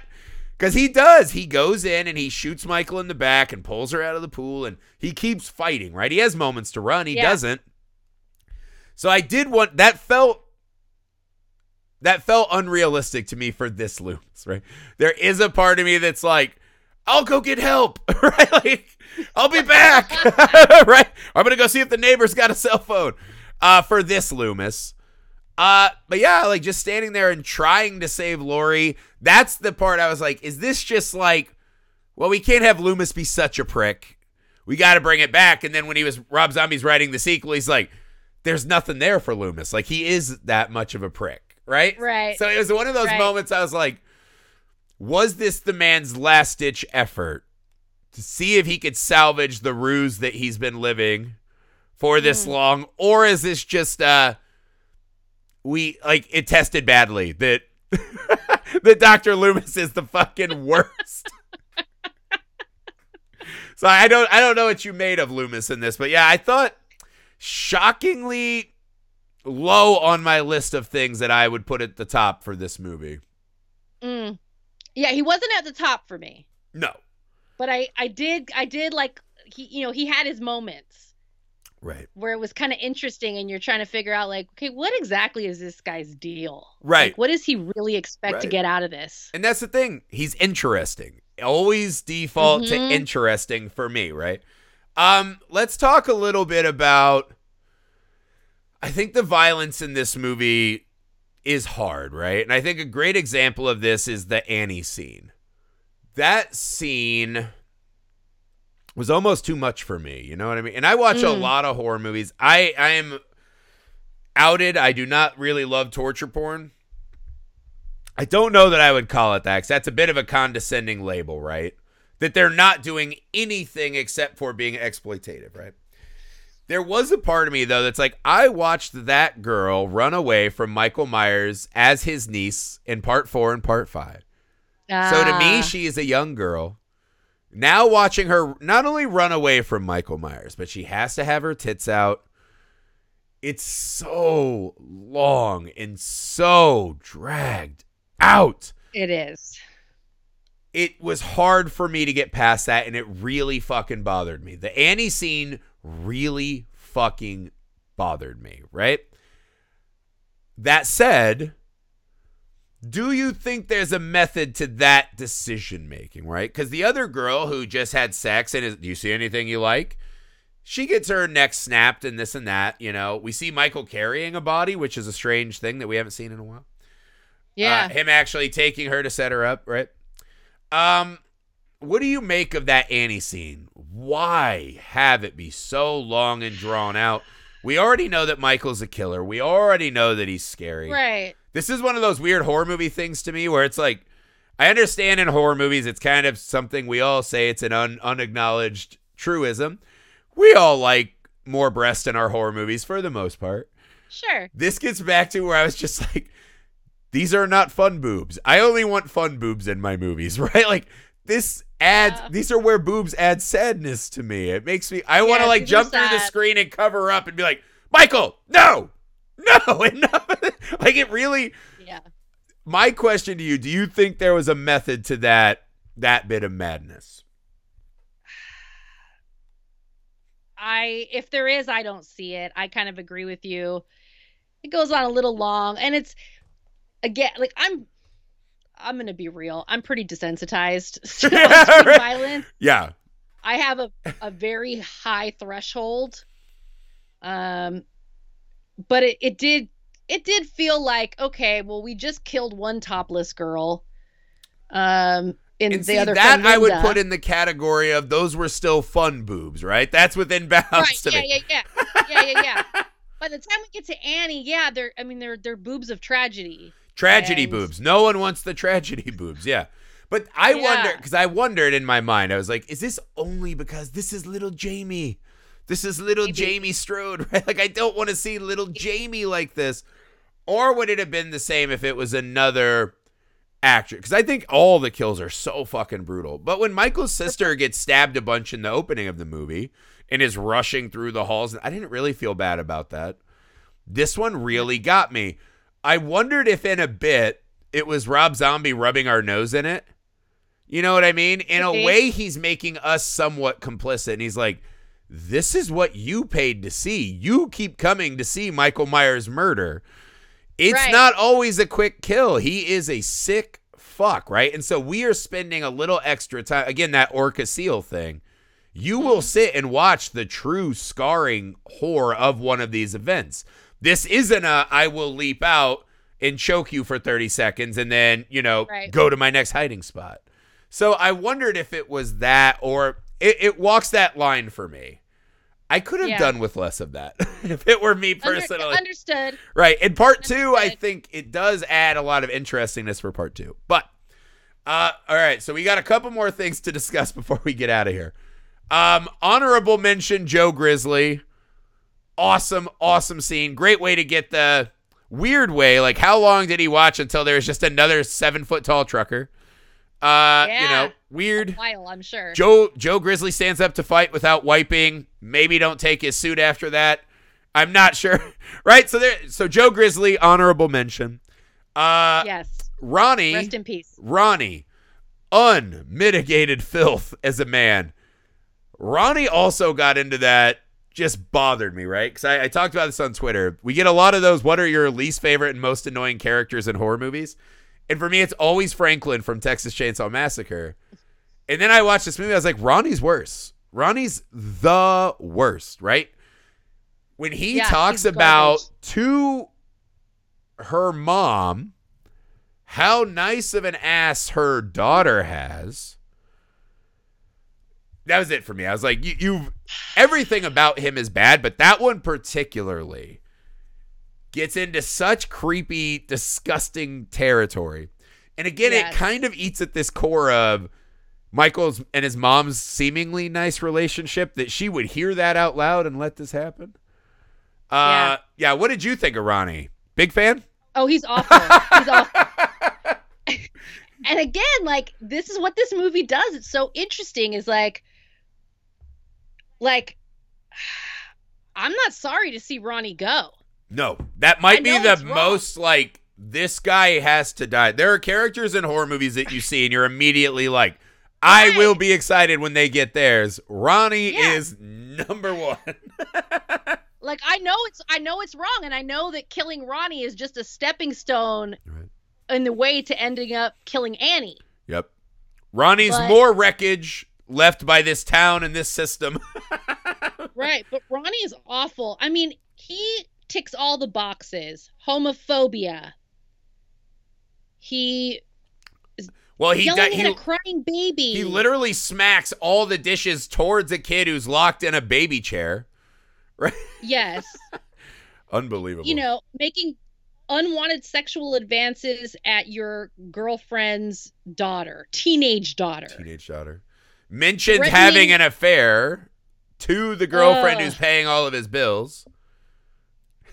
Speaker 1: Because he does. He goes in and he shoots Michael in the back and pulls her out of the pool and he keeps fighting, right? He has moments to run. He
Speaker 2: Yeah.
Speaker 1: doesn't. So I did want that felt that felt unrealistic to me for this Loomis, right? There is a part of me that's like, I'll go get help, right? Like, I'll be back, right? I'm gonna go see if the neighbor's got a cell phone. Uh, for this Loomis. Uh, but yeah, like just standing there and trying to save Laurie. That's the part I was like, is this just like, well, we can't have Loomis be such a prick. We got to bring it back. And then when he was Rob Zombie's writing the sequel, he's like, there's nothing there for Loomis. Like he is that much of a prick, right?
Speaker 2: Right.
Speaker 1: So it was one of those
Speaker 2: Right.
Speaker 1: moments I was like, was this the man's last ditch effort to see if he could salvage the ruse that he's been living for this
Speaker 2: Mm.
Speaker 1: long, or is this just uh we like it tested badly that that Dr. Loomis is the fucking worst. so I don't I don't know what you made of Loomis in this, but yeah, I thought shockingly low on my list of things that I would put at the top for this movie.
Speaker 2: Mm. Yeah, he wasn't at the top for me,
Speaker 1: No.
Speaker 2: but I I did I did like he you know he had his moments
Speaker 1: Right.
Speaker 2: where it was kind of interesting and you're trying to figure out like okay what exactly is this guy's deal
Speaker 1: Right.
Speaker 2: like what does he really expect to get out of this
Speaker 1: And that's the thing. He's interesting. Always default to
Speaker 2: Mhm.
Speaker 1: interesting for me, right? Um, let's talk a little bit about I think the violence in this movie is hard, right? And I think a great example of this is the Annie scene. That scene was almost too much for me, you know what I mean? And I watch a
Speaker 2: Mm.
Speaker 1: lot of horror movies. I I am outed. I do not really love torture porn. I don't know that I would call it that 'cause that's a bit of a condescending label, right? That they're not doing anything except for being exploitative, right? There was a part of me though that's like I watched that girl run away from Michael Myers as his niece in part 4 and part 5. So to me
Speaker 2: Ah,
Speaker 1: she is a young girl. Now watching her not only run away from Michael Myers, but she has to have her tits out. It's so long and so dragged out.
Speaker 2: it is
Speaker 1: It was hard for me to get past that, and it really fucking bothered me. The Annie scene really fucking bothered me, right? That said, do you think there's a method to that decision making, right? Because the other girl who just had sex and is, do you see anything you like? She gets her neck snapped and this and that, you know. We see Michael carrying a body, which is a strange thing that we haven't seen in a while.
Speaker 2: yeah
Speaker 1: Uh, him actually taking her to set her up, right? Um, what do you make of that Annie scene? Why have it be so long and drawn out? We already know that Michael's a killer. We already know that he's scary.
Speaker 2: right
Speaker 1: This is one of those weird horror movie things to me where it's like, I understand in horror movies it's kind of something we all say it's an un- unacknowledged truism. We all like more breast in our horror movies for the most part
Speaker 2: sure
Speaker 1: this gets back to where I was just like, these are not fun boobs. I only want fun boobs in my movies, right? Like this adds
Speaker 2: Yeah.
Speaker 1: these are where boobs add sadness to me. It makes me I want to like jump through the screen and cover up and be like, Michael, no. No, no, like it really.
Speaker 2: Yeah.
Speaker 1: My question to you: Do you think there was a method to that that bit of madness?
Speaker 2: I if there is, I don't see it. I kind of agree with you. It goes on a little long, and it's again like I'm. I'm gonna be real. I'm pretty desensitized to on-screen violence.
Speaker 1: Yeah,
Speaker 2: I have a, a very high threshold. Um, but it, it did it did feel like okay, well, we just killed one topless girl. Um, in
Speaker 1: and
Speaker 2: the
Speaker 1: see,
Speaker 2: other
Speaker 1: that I would put in the category of those were still fun boobs, right? That's within bounds
Speaker 2: right.
Speaker 1: to
Speaker 2: Yeah,
Speaker 1: me.
Speaker 2: yeah, yeah, yeah, yeah, yeah. By the time we get to Annie, yeah, they're I mean they're they're boobs of tragedy.
Speaker 1: Tragedy
Speaker 2: And-
Speaker 1: boobs. No one wants the tragedy boobs. Yeah. But I
Speaker 2: Yeah.
Speaker 1: wonder because I wondered in my mind, I was like, is this only because this is little Jamie? This is little
Speaker 2: Maybe.
Speaker 1: Jamie Strode, right? Like I don't want to see little Jamie like this. Or would it have been the same if it was another actor? Because I think all the kills are so fucking brutal. But when Michael's sister gets stabbed a bunch in the opening of the movie and is rushing through the halls, I didn't really feel bad about that. This one really got me. I wondered if in a bit it was Rob Zombie rubbing our nose in it. You know what I mean? In a way, he's making us somewhat complicit. And he's like, this is what you paid to see. You keep coming to see Michael Myers murder. It's
Speaker 2: Right.
Speaker 1: not always a quick kill. He is a sick fuck, right? And so we are spending a little extra time. Again, that Orca Seal thing. You will hmm. sit and watch the true scarring horror of one of these events. This isn't a I will leap out and choke you for 30 seconds and then, you know,
Speaker 2: Right.
Speaker 1: go to my next hiding spot. So I wondered if it was that or it, it walks that line for me. I could have
Speaker 2: Yeah.
Speaker 1: done with less of that if it were me
Speaker 2: Under-
Speaker 1: personally.
Speaker 2: understood.
Speaker 1: Right. In part two, I think it does add a lot of interestingness for part two. But uh all right, so we got a couple more things to discuss before we get out of here. Um, honorable mention Joe Grizzly. Awesome, awesome scene. Great way to get the weird way. Like, how long did he watch until there was just another seven foot tall trucker? Uh, you know, weird.
Speaker 2: While I'm sure.
Speaker 1: Joe Joe Grizzly stands up to fight without wiping. Maybe don't take his suit after that. I'm not sure. right? So there so Joe Grizzly honorable mention. Uh
Speaker 2: yes.
Speaker 1: Ronnie
Speaker 2: Rest in peace.
Speaker 1: Ronnie unmitigated filth as a man. Ronnie also got into that just bothered me, right? Because I, I talked about this on Twitter. We get a lot of those. What are your least favorite and most annoying characters in horror movies? And for me, it's always Franklin from Texas Chainsaw Massacre. And then I watched this movie. I was like, Ronnie's worse. Ronnie's the worst, right? When he
Speaker 2: Yeah,
Speaker 1: talks about
Speaker 2: garbage.
Speaker 1: to her mom how nice of an ass her daughter has. That was it for me. I was like, you, you've everything about him is bad, but that one particularly gets into such creepy, disgusting territory. And again,
Speaker 2: Yes.
Speaker 1: it kind of eats at this core of Michael's and his mom's seemingly nice relationship that she would hear that out loud and let this happen. Uh, yeah. What did you think of Ronnie? Big fan?
Speaker 2: Oh, he's awful. he's awful. and again, like this is what this movie does. It's so interesting. Is like, like, I'm not sorry to see Ronnie go.
Speaker 1: No, that might be the most like this guy has to die. There are characters in horror movies that you see and you're immediately like, I
Speaker 2: Right.
Speaker 1: will be excited when they get theirs. Ronnie
Speaker 2: Yeah.
Speaker 1: is number one.
Speaker 2: Like I know it's I know it's wrong, and I know that killing Ronnie is just a stepping stone
Speaker 1: Right.
Speaker 2: in the way to ending up killing Annie.
Speaker 1: Yep. Ronnie's
Speaker 2: But-
Speaker 1: more wreckage left by this town and this system.
Speaker 2: Right, but Ronnie is awful. I mean, he ticks all the boxes. Homophobia. He
Speaker 1: well, he
Speaker 2: yelling
Speaker 1: di- he,
Speaker 2: a crying baby.
Speaker 1: he literally smacks all the dishes towards a kid who's locked in a baby chair. Right?
Speaker 2: Yes,
Speaker 1: Unbelievable.
Speaker 2: you know, making unwanted sexual advances at your girlfriend's daughter, teenage daughter.
Speaker 1: teenage daughter mentioned having an affair to the girlfriend
Speaker 2: Ugh.
Speaker 1: who's paying all of his bills.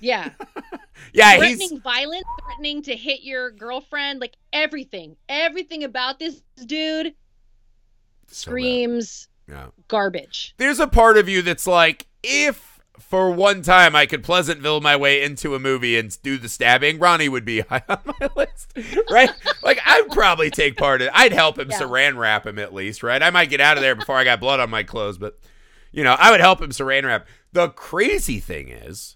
Speaker 2: Yeah,
Speaker 1: Yeah,
Speaker 2: threatening
Speaker 1: he's
Speaker 2: violence, threatening to hit your girlfriend, like everything, everything about this dude
Speaker 1: so
Speaker 2: screams
Speaker 1: Yeah.
Speaker 2: garbage.
Speaker 1: There's a part of you that's like, if for one time I could Pleasantville my way into a movie and do the stabbing, Ronnie would be high on my list, right? like I'd probably take part in. I'd help him
Speaker 2: Yeah.
Speaker 1: saran wrap him at least, right? I might get out of there before I got blood on my clothes, but you know, I would help him saran wrap. The crazy thing is,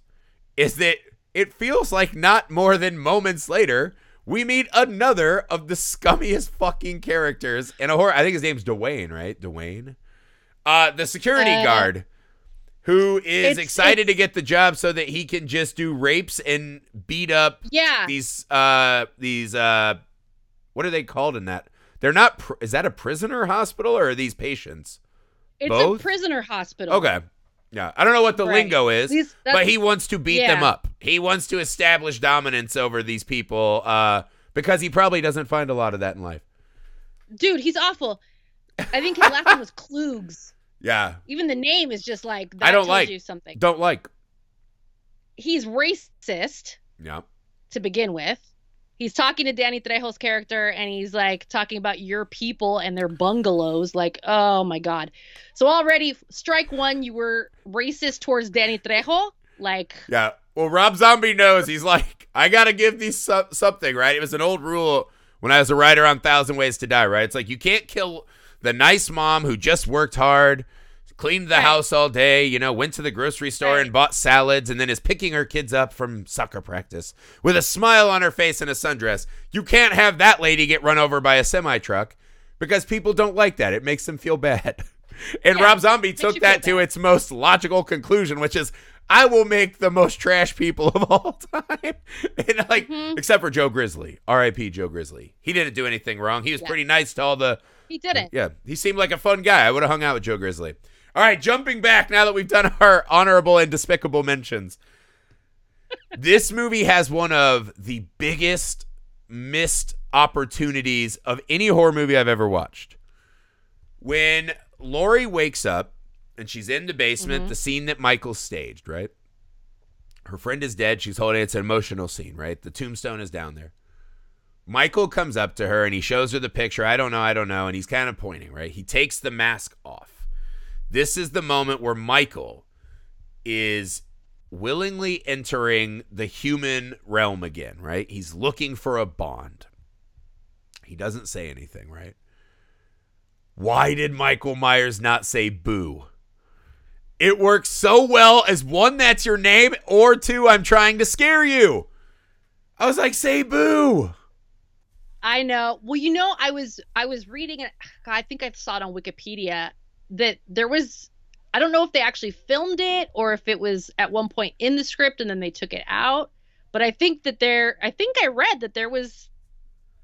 Speaker 1: is that it feels like not more than moments later we meet another of the scummiest fucking characters in a horror. I think his name's Dwayne, right? Dwayne, uh, the security
Speaker 2: Uh,
Speaker 1: guard who is
Speaker 2: It's-
Speaker 1: excited to get the job so that he can just do rapes and beat up
Speaker 2: Yeah.
Speaker 1: these uh these uh what are they called in that? They're not pr- is that a prisoner hospital or are these patients?
Speaker 2: It's
Speaker 1: both?
Speaker 2: a prisoner hospital.
Speaker 1: Okay. Yeah, I don't know what the
Speaker 2: Right.
Speaker 1: lingo is, but he wants to beat them up. He wants to establish dominance over these people uh because he probably doesn't find a lot of that in life.
Speaker 2: Dude, he's awful. I think his last name was Klugs.
Speaker 1: Yeah.
Speaker 2: Even the name is just like that
Speaker 1: I don't like-
Speaker 2: you something.
Speaker 1: Don't like.
Speaker 2: He's racist
Speaker 1: Yeah.
Speaker 2: to begin with. He's talking to Danny Trejo's character and he's like talking about your people and their bungalows. Like, oh my God. So already, strike one, you were racist towards Danny Trejo. Like,
Speaker 1: Yeah. Well, Rob Zombie knows. He's like, I got to give these so- something, right? It was an old rule when I was a writer on Thousand Ways to Die, right? It's like you can't kill the nice mom who just worked hard, cleaned the
Speaker 2: Right.
Speaker 1: house all day, you know, went to the grocery store
Speaker 2: Right.
Speaker 1: and bought salads, and then is picking her kids up from soccer practice with a smile on her face and a sundress. You can't have that lady get run over by a semi truck because people don't like that. It makes them feel bad. And
Speaker 2: Yeah,
Speaker 1: Rob Zombie took that to its most logical conclusion, which is I will make the most trash people of all time. and like
Speaker 2: Mhm.
Speaker 1: except for Joe Grizzly. R.I.P. Joe Grizzly. He didn't do anything wrong. He was
Speaker 2: Yeah.
Speaker 1: pretty nice to all the
Speaker 2: he didn't.
Speaker 1: Yeah. He seemed like a fun guy. I would have hung out with Joe Grizzly. All right, jumping back now that we've done our honorable and despicable mentions. this movie has one of the biggest missed opportunities of any horror movie I've ever watched. When Laurie wakes up and she's in the basement,
Speaker 2: Mhm.
Speaker 1: the scene that Michael staged, right? Her friend is dead. She's holding it's an emotional scene, right? The tombstone is down there. Michael comes up to her and he shows her the picture. I don't know, I don't know. And he's kind of pointing, right? He takes the mask off. This is the moment where Michael is willingly entering the human realm again, right? He's looking for a bond. He doesn't say anything, right? Why did Michael Myers not say boo? It works so well as one, that's your name, or two, I'm trying to scare you. I was like, say boo.
Speaker 2: I know. Well, you know, I was I was reading it. I think I saw it on Wikipedia that there was. I don't know if they actually filmed it or if it was at one point in the script and then they took it out. But I think that there. I think I read that there was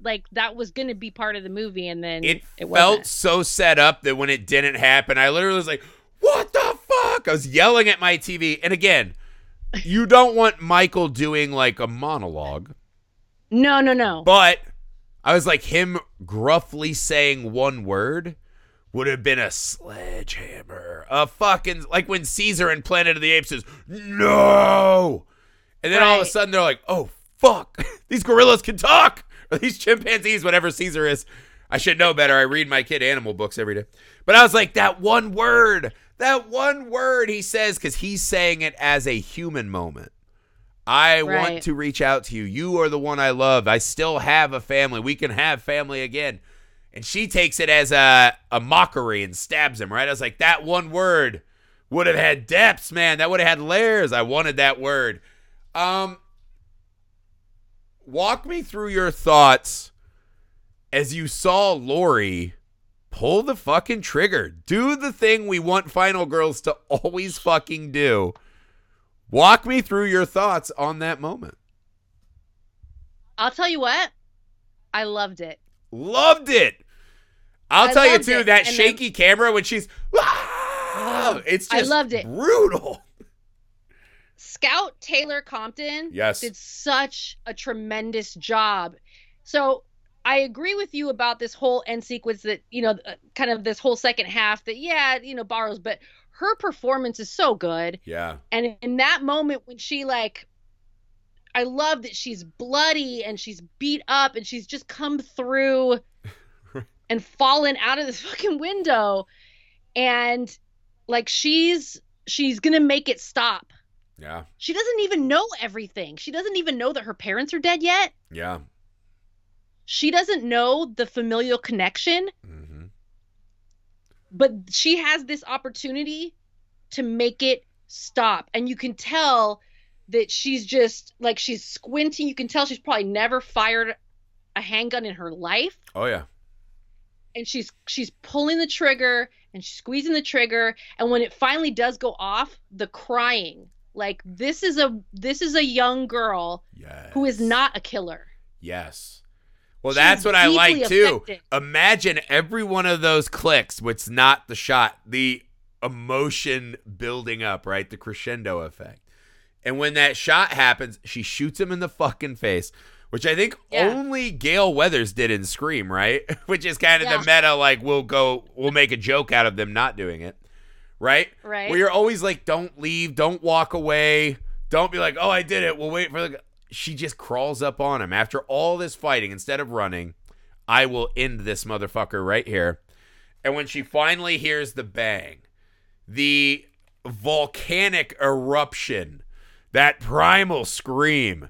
Speaker 2: like that was going to be part of the movie and then
Speaker 1: It,
Speaker 2: it
Speaker 1: felt so set up that when it didn't happen, I literally was like, what the fuck? I was yelling at my TV. And again, you don't want Michael doing like a monologue,
Speaker 2: No, no, no.
Speaker 1: but I was like, him gruffly saying one word would have been a sledgehammer. A fucking, like when Caesar in Planet of the Apes says, no. And then all of a sudden they're like, oh, fuck. These gorillas can talk. Or these chimpanzees, whatever Caesar is. I should know better. I read my kid animal books every day. But I was like, that one word, that one word he says, because he's saying it as a human moment. I want to reach out to you. You are the one I love. I still have a family. We can have family again. And she takes it as a, a mockery and stabs him, right? I was like, that one word would have had depths, man. That would have had layers. I wanted that word. Um, walk me through your thoughts as you saw Laurie pull the fucking trigger. Do the thing we want final girls to always fucking do. Walk me through your thoughts on that moment.
Speaker 2: I'll tell you what. I loved it.
Speaker 1: Loved it. I'll
Speaker 2: I
Speaker 1: tell you too,
Speaker 2: it.
Speaker 1: that
Speaker 2: And then-
Speaker 1: shaky camera when she's "Ah!" it's
Speaker 2: I
Speaker 1: just
Speaker 2: loved it.
Speaker 1: brutal.
Speaker 2: Scout Taylor Compton
Speaker 1: Yes.
Speaker 2: did such a tremendous job. So I agree with you about this whole end sequence that, you know, uh, kind of this whole second half that, yeah, you know, borrows, but her performance is so good.
Speaker 1: Yeah.
Speaker 2: And in that moment when she, like, I love that she's bloody and she's beat up and she's just come through and fallen out of this fucking window. And, like, she's she's gonna make it stop.
Speaker 1: Yeah.
Speaker 2: She doesn't even know everything. She doesn't even know that her parents are dead yet.
Speaker 1: Yeah.
Speaker 2: She doesn't know the familial connection,
Speaker 1: mm-hmm.
Speaker 2: but she has this opportunity to make it stop. And you can tell that she's just like she's squinting. You can tell she's probably never fired a handgun in her life.
Speaker 1: Oh yeah.
Speaker 2: And she's she's pulling the trigger and she's squeezing the trigger and when it finally does go off the crying like this is a this is a young girl
Speaker 1: Yes.
Speaker 2: who is not a killer
Speaker 1: Yes. Well,
Speaker 2: She's
Speaker 1: that's what I like too. Imagine every one of those clicks, what's not the shot, the emotion building up, right? The crescendo effect. And when that shot happens, she shoots him in the fucking face, which I think
Speaker 2: Yeah.
Speaker 1: only Gale Weathers did in Scream, right? which is kind of
Speaker 2: Yeah.
Speaker 1: the meta, like we'll go, we'll make a joke out of them not doing it, right?
Speaker 2: right
Speaker 1: Where you're always like, don't leave, don't walk away, don't be like, oh, I did it. We'll wait for the. She just crawls up on him after all this fighting. Instead of running, I will end this motherfucker right here. And when she finally hears the bang, the volcanic eruption, that primal scream,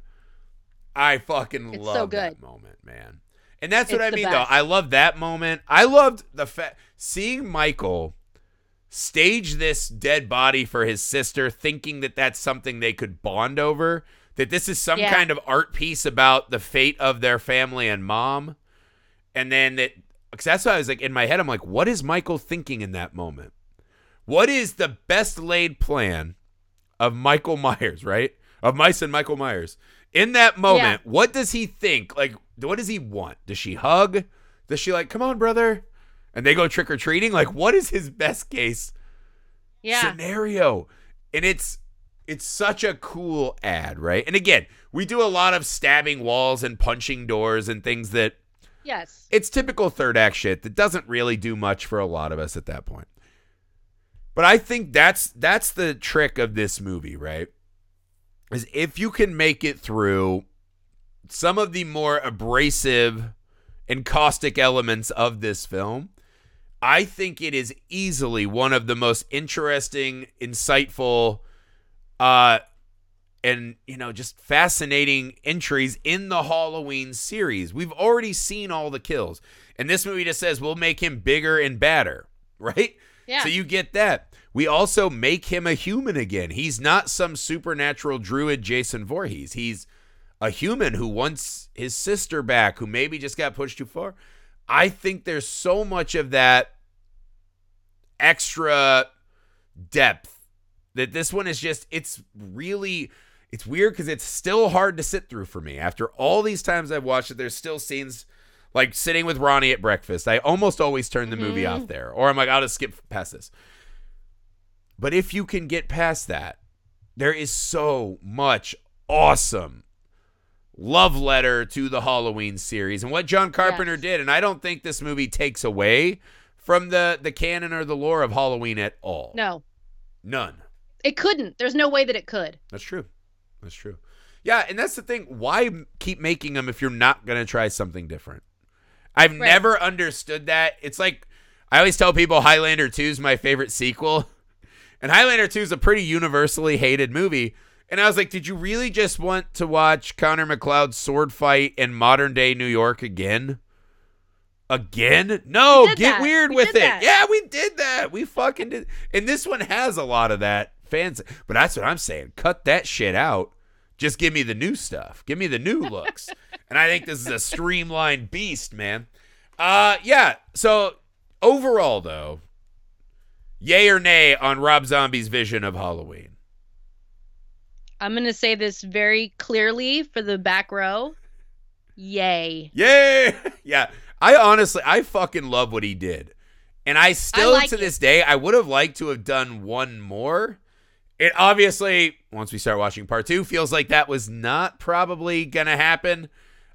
Speaker 1: I fucking
Speaker 2: It's
Speaker 1: love
Speaker 2: so
Speaker 1: that moment, man. And that's what
Speaker 2: It's
Speaker 1: I mean, though. I love that moment. I loved the fact seeing Michael stage this dead body for his sister, thinking that that's something they could bond over, that this is some
Speaker 2: Yeah.
Speaker 1: kind of art piece about the fate of their family and mom. And then that, because that's why I was like, in my head, I'm like, what is Michael thinking in that moment? What is the best laid plan of Michael Myers, right? Of Mice and Michael Myers. In that moment, what does he think? Like, what does he want? Does she hug? Does she like, come on, brother? And they go trick or treating? Like, what is his best case
Speaker 2: yeah
Speaker 1: scenario? And it's it's such a cool ad, right? And again, we do a lot of stabbing walls and punching doors and things that
Speaker 2: yes
Speaker 1: it's typical third act shit that doesn't really do much for a lot of us at that point. But I think that's that's the trick of this movie, right? Is if you can make it through some of the more abrasive and caustic elements of this film, I think it is easily one of the most interesting, insightful, uh, and you know, just fascinating entries in the Halloween series. We've already seen all the kills, and this movie just says we'll make him bigger and badder, right?
Speaker 2: yeah
Speaker 1: So you get that. We also make him a human again. He's not some supernatural druid Jason Voorhees. He's a human who wants his sister back, who maybe just got pushed too far. I think there's so much of that extra depth that this one is just, it's really, it's weird because it's still hard to sit through for me. After all these times I've watched it, there's still scenes like sitting with Ronnie at breakfast. I almost always turn the movie
Speaker 2: Mhm.
Speaker 1: off there, or I'm like, I'll just skip past this. But if you can get past that, there is so much awesome love letter to the Halloween series and what John Carpenter
Speaker 2: Yes.
Speaker 1: did. And I don't think this movie takes away from the the canon or the lore of Halloween at all.
Speaker 2: no
Speaker 1: None.
Speaker 2: it couldn't there's no way that it could
Speaker 1: That's true. That's true. Yeah, and that's the thing. Why keep making them if you're not going to try something different? I've
Speaker 2: Right.
Speaker 1: never understood that. It's like I always tell people Highlander 2 is my favorite sequel. And Highlander 2 is a pretty universally hated movie. And I was like, did you really just want to watch Connor MacLeod's sword fight in modern day New York again? Again? No,
Speaker 2: We
Speaker 1: get
Speaker 2: that.
Speaker 1: weird
Speaker 2: We
Speaker 1: with it.
Speaker 2: that.
Speaker 1: Yeah, we did that. We fucking did. And this one has a lot of that fans. But that's what I'm saying. Cut that shit out. Just give me the new stuff. Give me the new looks. and I think this is a streamlined beast, man. Uh yeah. So overall though, yay or nay on Rob Zombie's vision of Halloween?
Speaker 2: i'm gonna say this very clearly for the back row yay
Speaker 1: Yay! yeah. I honestly I fucking love what he did. And I still
Speaker 2: like
Speaker 1: to
Speaker 2: it.
Speaker 1: this day I would have liked to have done one more. It obviously once we start watching part 2 feels like that was not probably going to happen.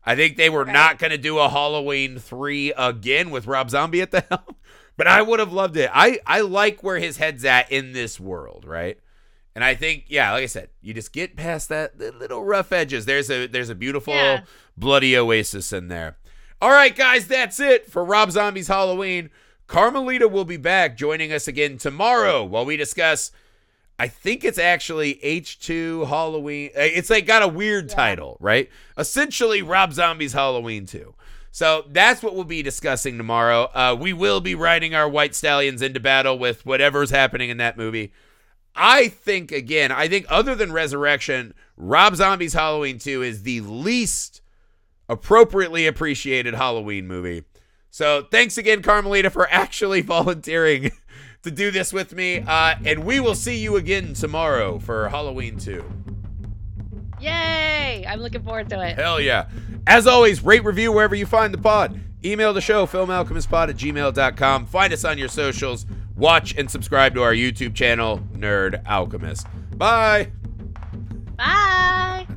Speaker 1: I think they were
Speaker 2: Right.
Speaker 1: not going to do a Halloween 3 again with Rob Zombie at the helm. But I would have loved it. I I like where his head's at in this world, right? And I think, yeah, like I said, you just get past that the little rough edges. There's a there's a beautiful
Speaker 2: Yeah.
Speaker 1: bloody oasis in there. All right, guys, that's it for Rob Zombie's Halloween. Carmelita will be back joining us again tomorrow while we discuss I think it's actually H2 Halloween. Uh, It's like got a weird
Speaker 2: Yeah.
Speaker 1: title, right? Essentially, Rob Zombie's Halloween 2. So that's what we'll be discussing tomorrow. Uh, we will be riding our White Stallions into battle with whatever's happening in that movie. I think, again, I think other than Resurrection, Rob Zombie's Halloween 2 is the least appropriately appreciated Halloween movie. So thanks again, Carmelita, for actually volunteering to do this with me. Uh, and we will see you again tomorrow for Halloween 2.
Speaker 2: Yay! I'm looking forward to it.
Speaker 1: Hell yeah. As always, rate, review wherever you find the pod. Email the show, filmalchemistpod at gmail.com. Find us on your socials. Watch and subscribe to our YouTube channel, Nerd Alchemist. Bye.
Speaker 2: Bye.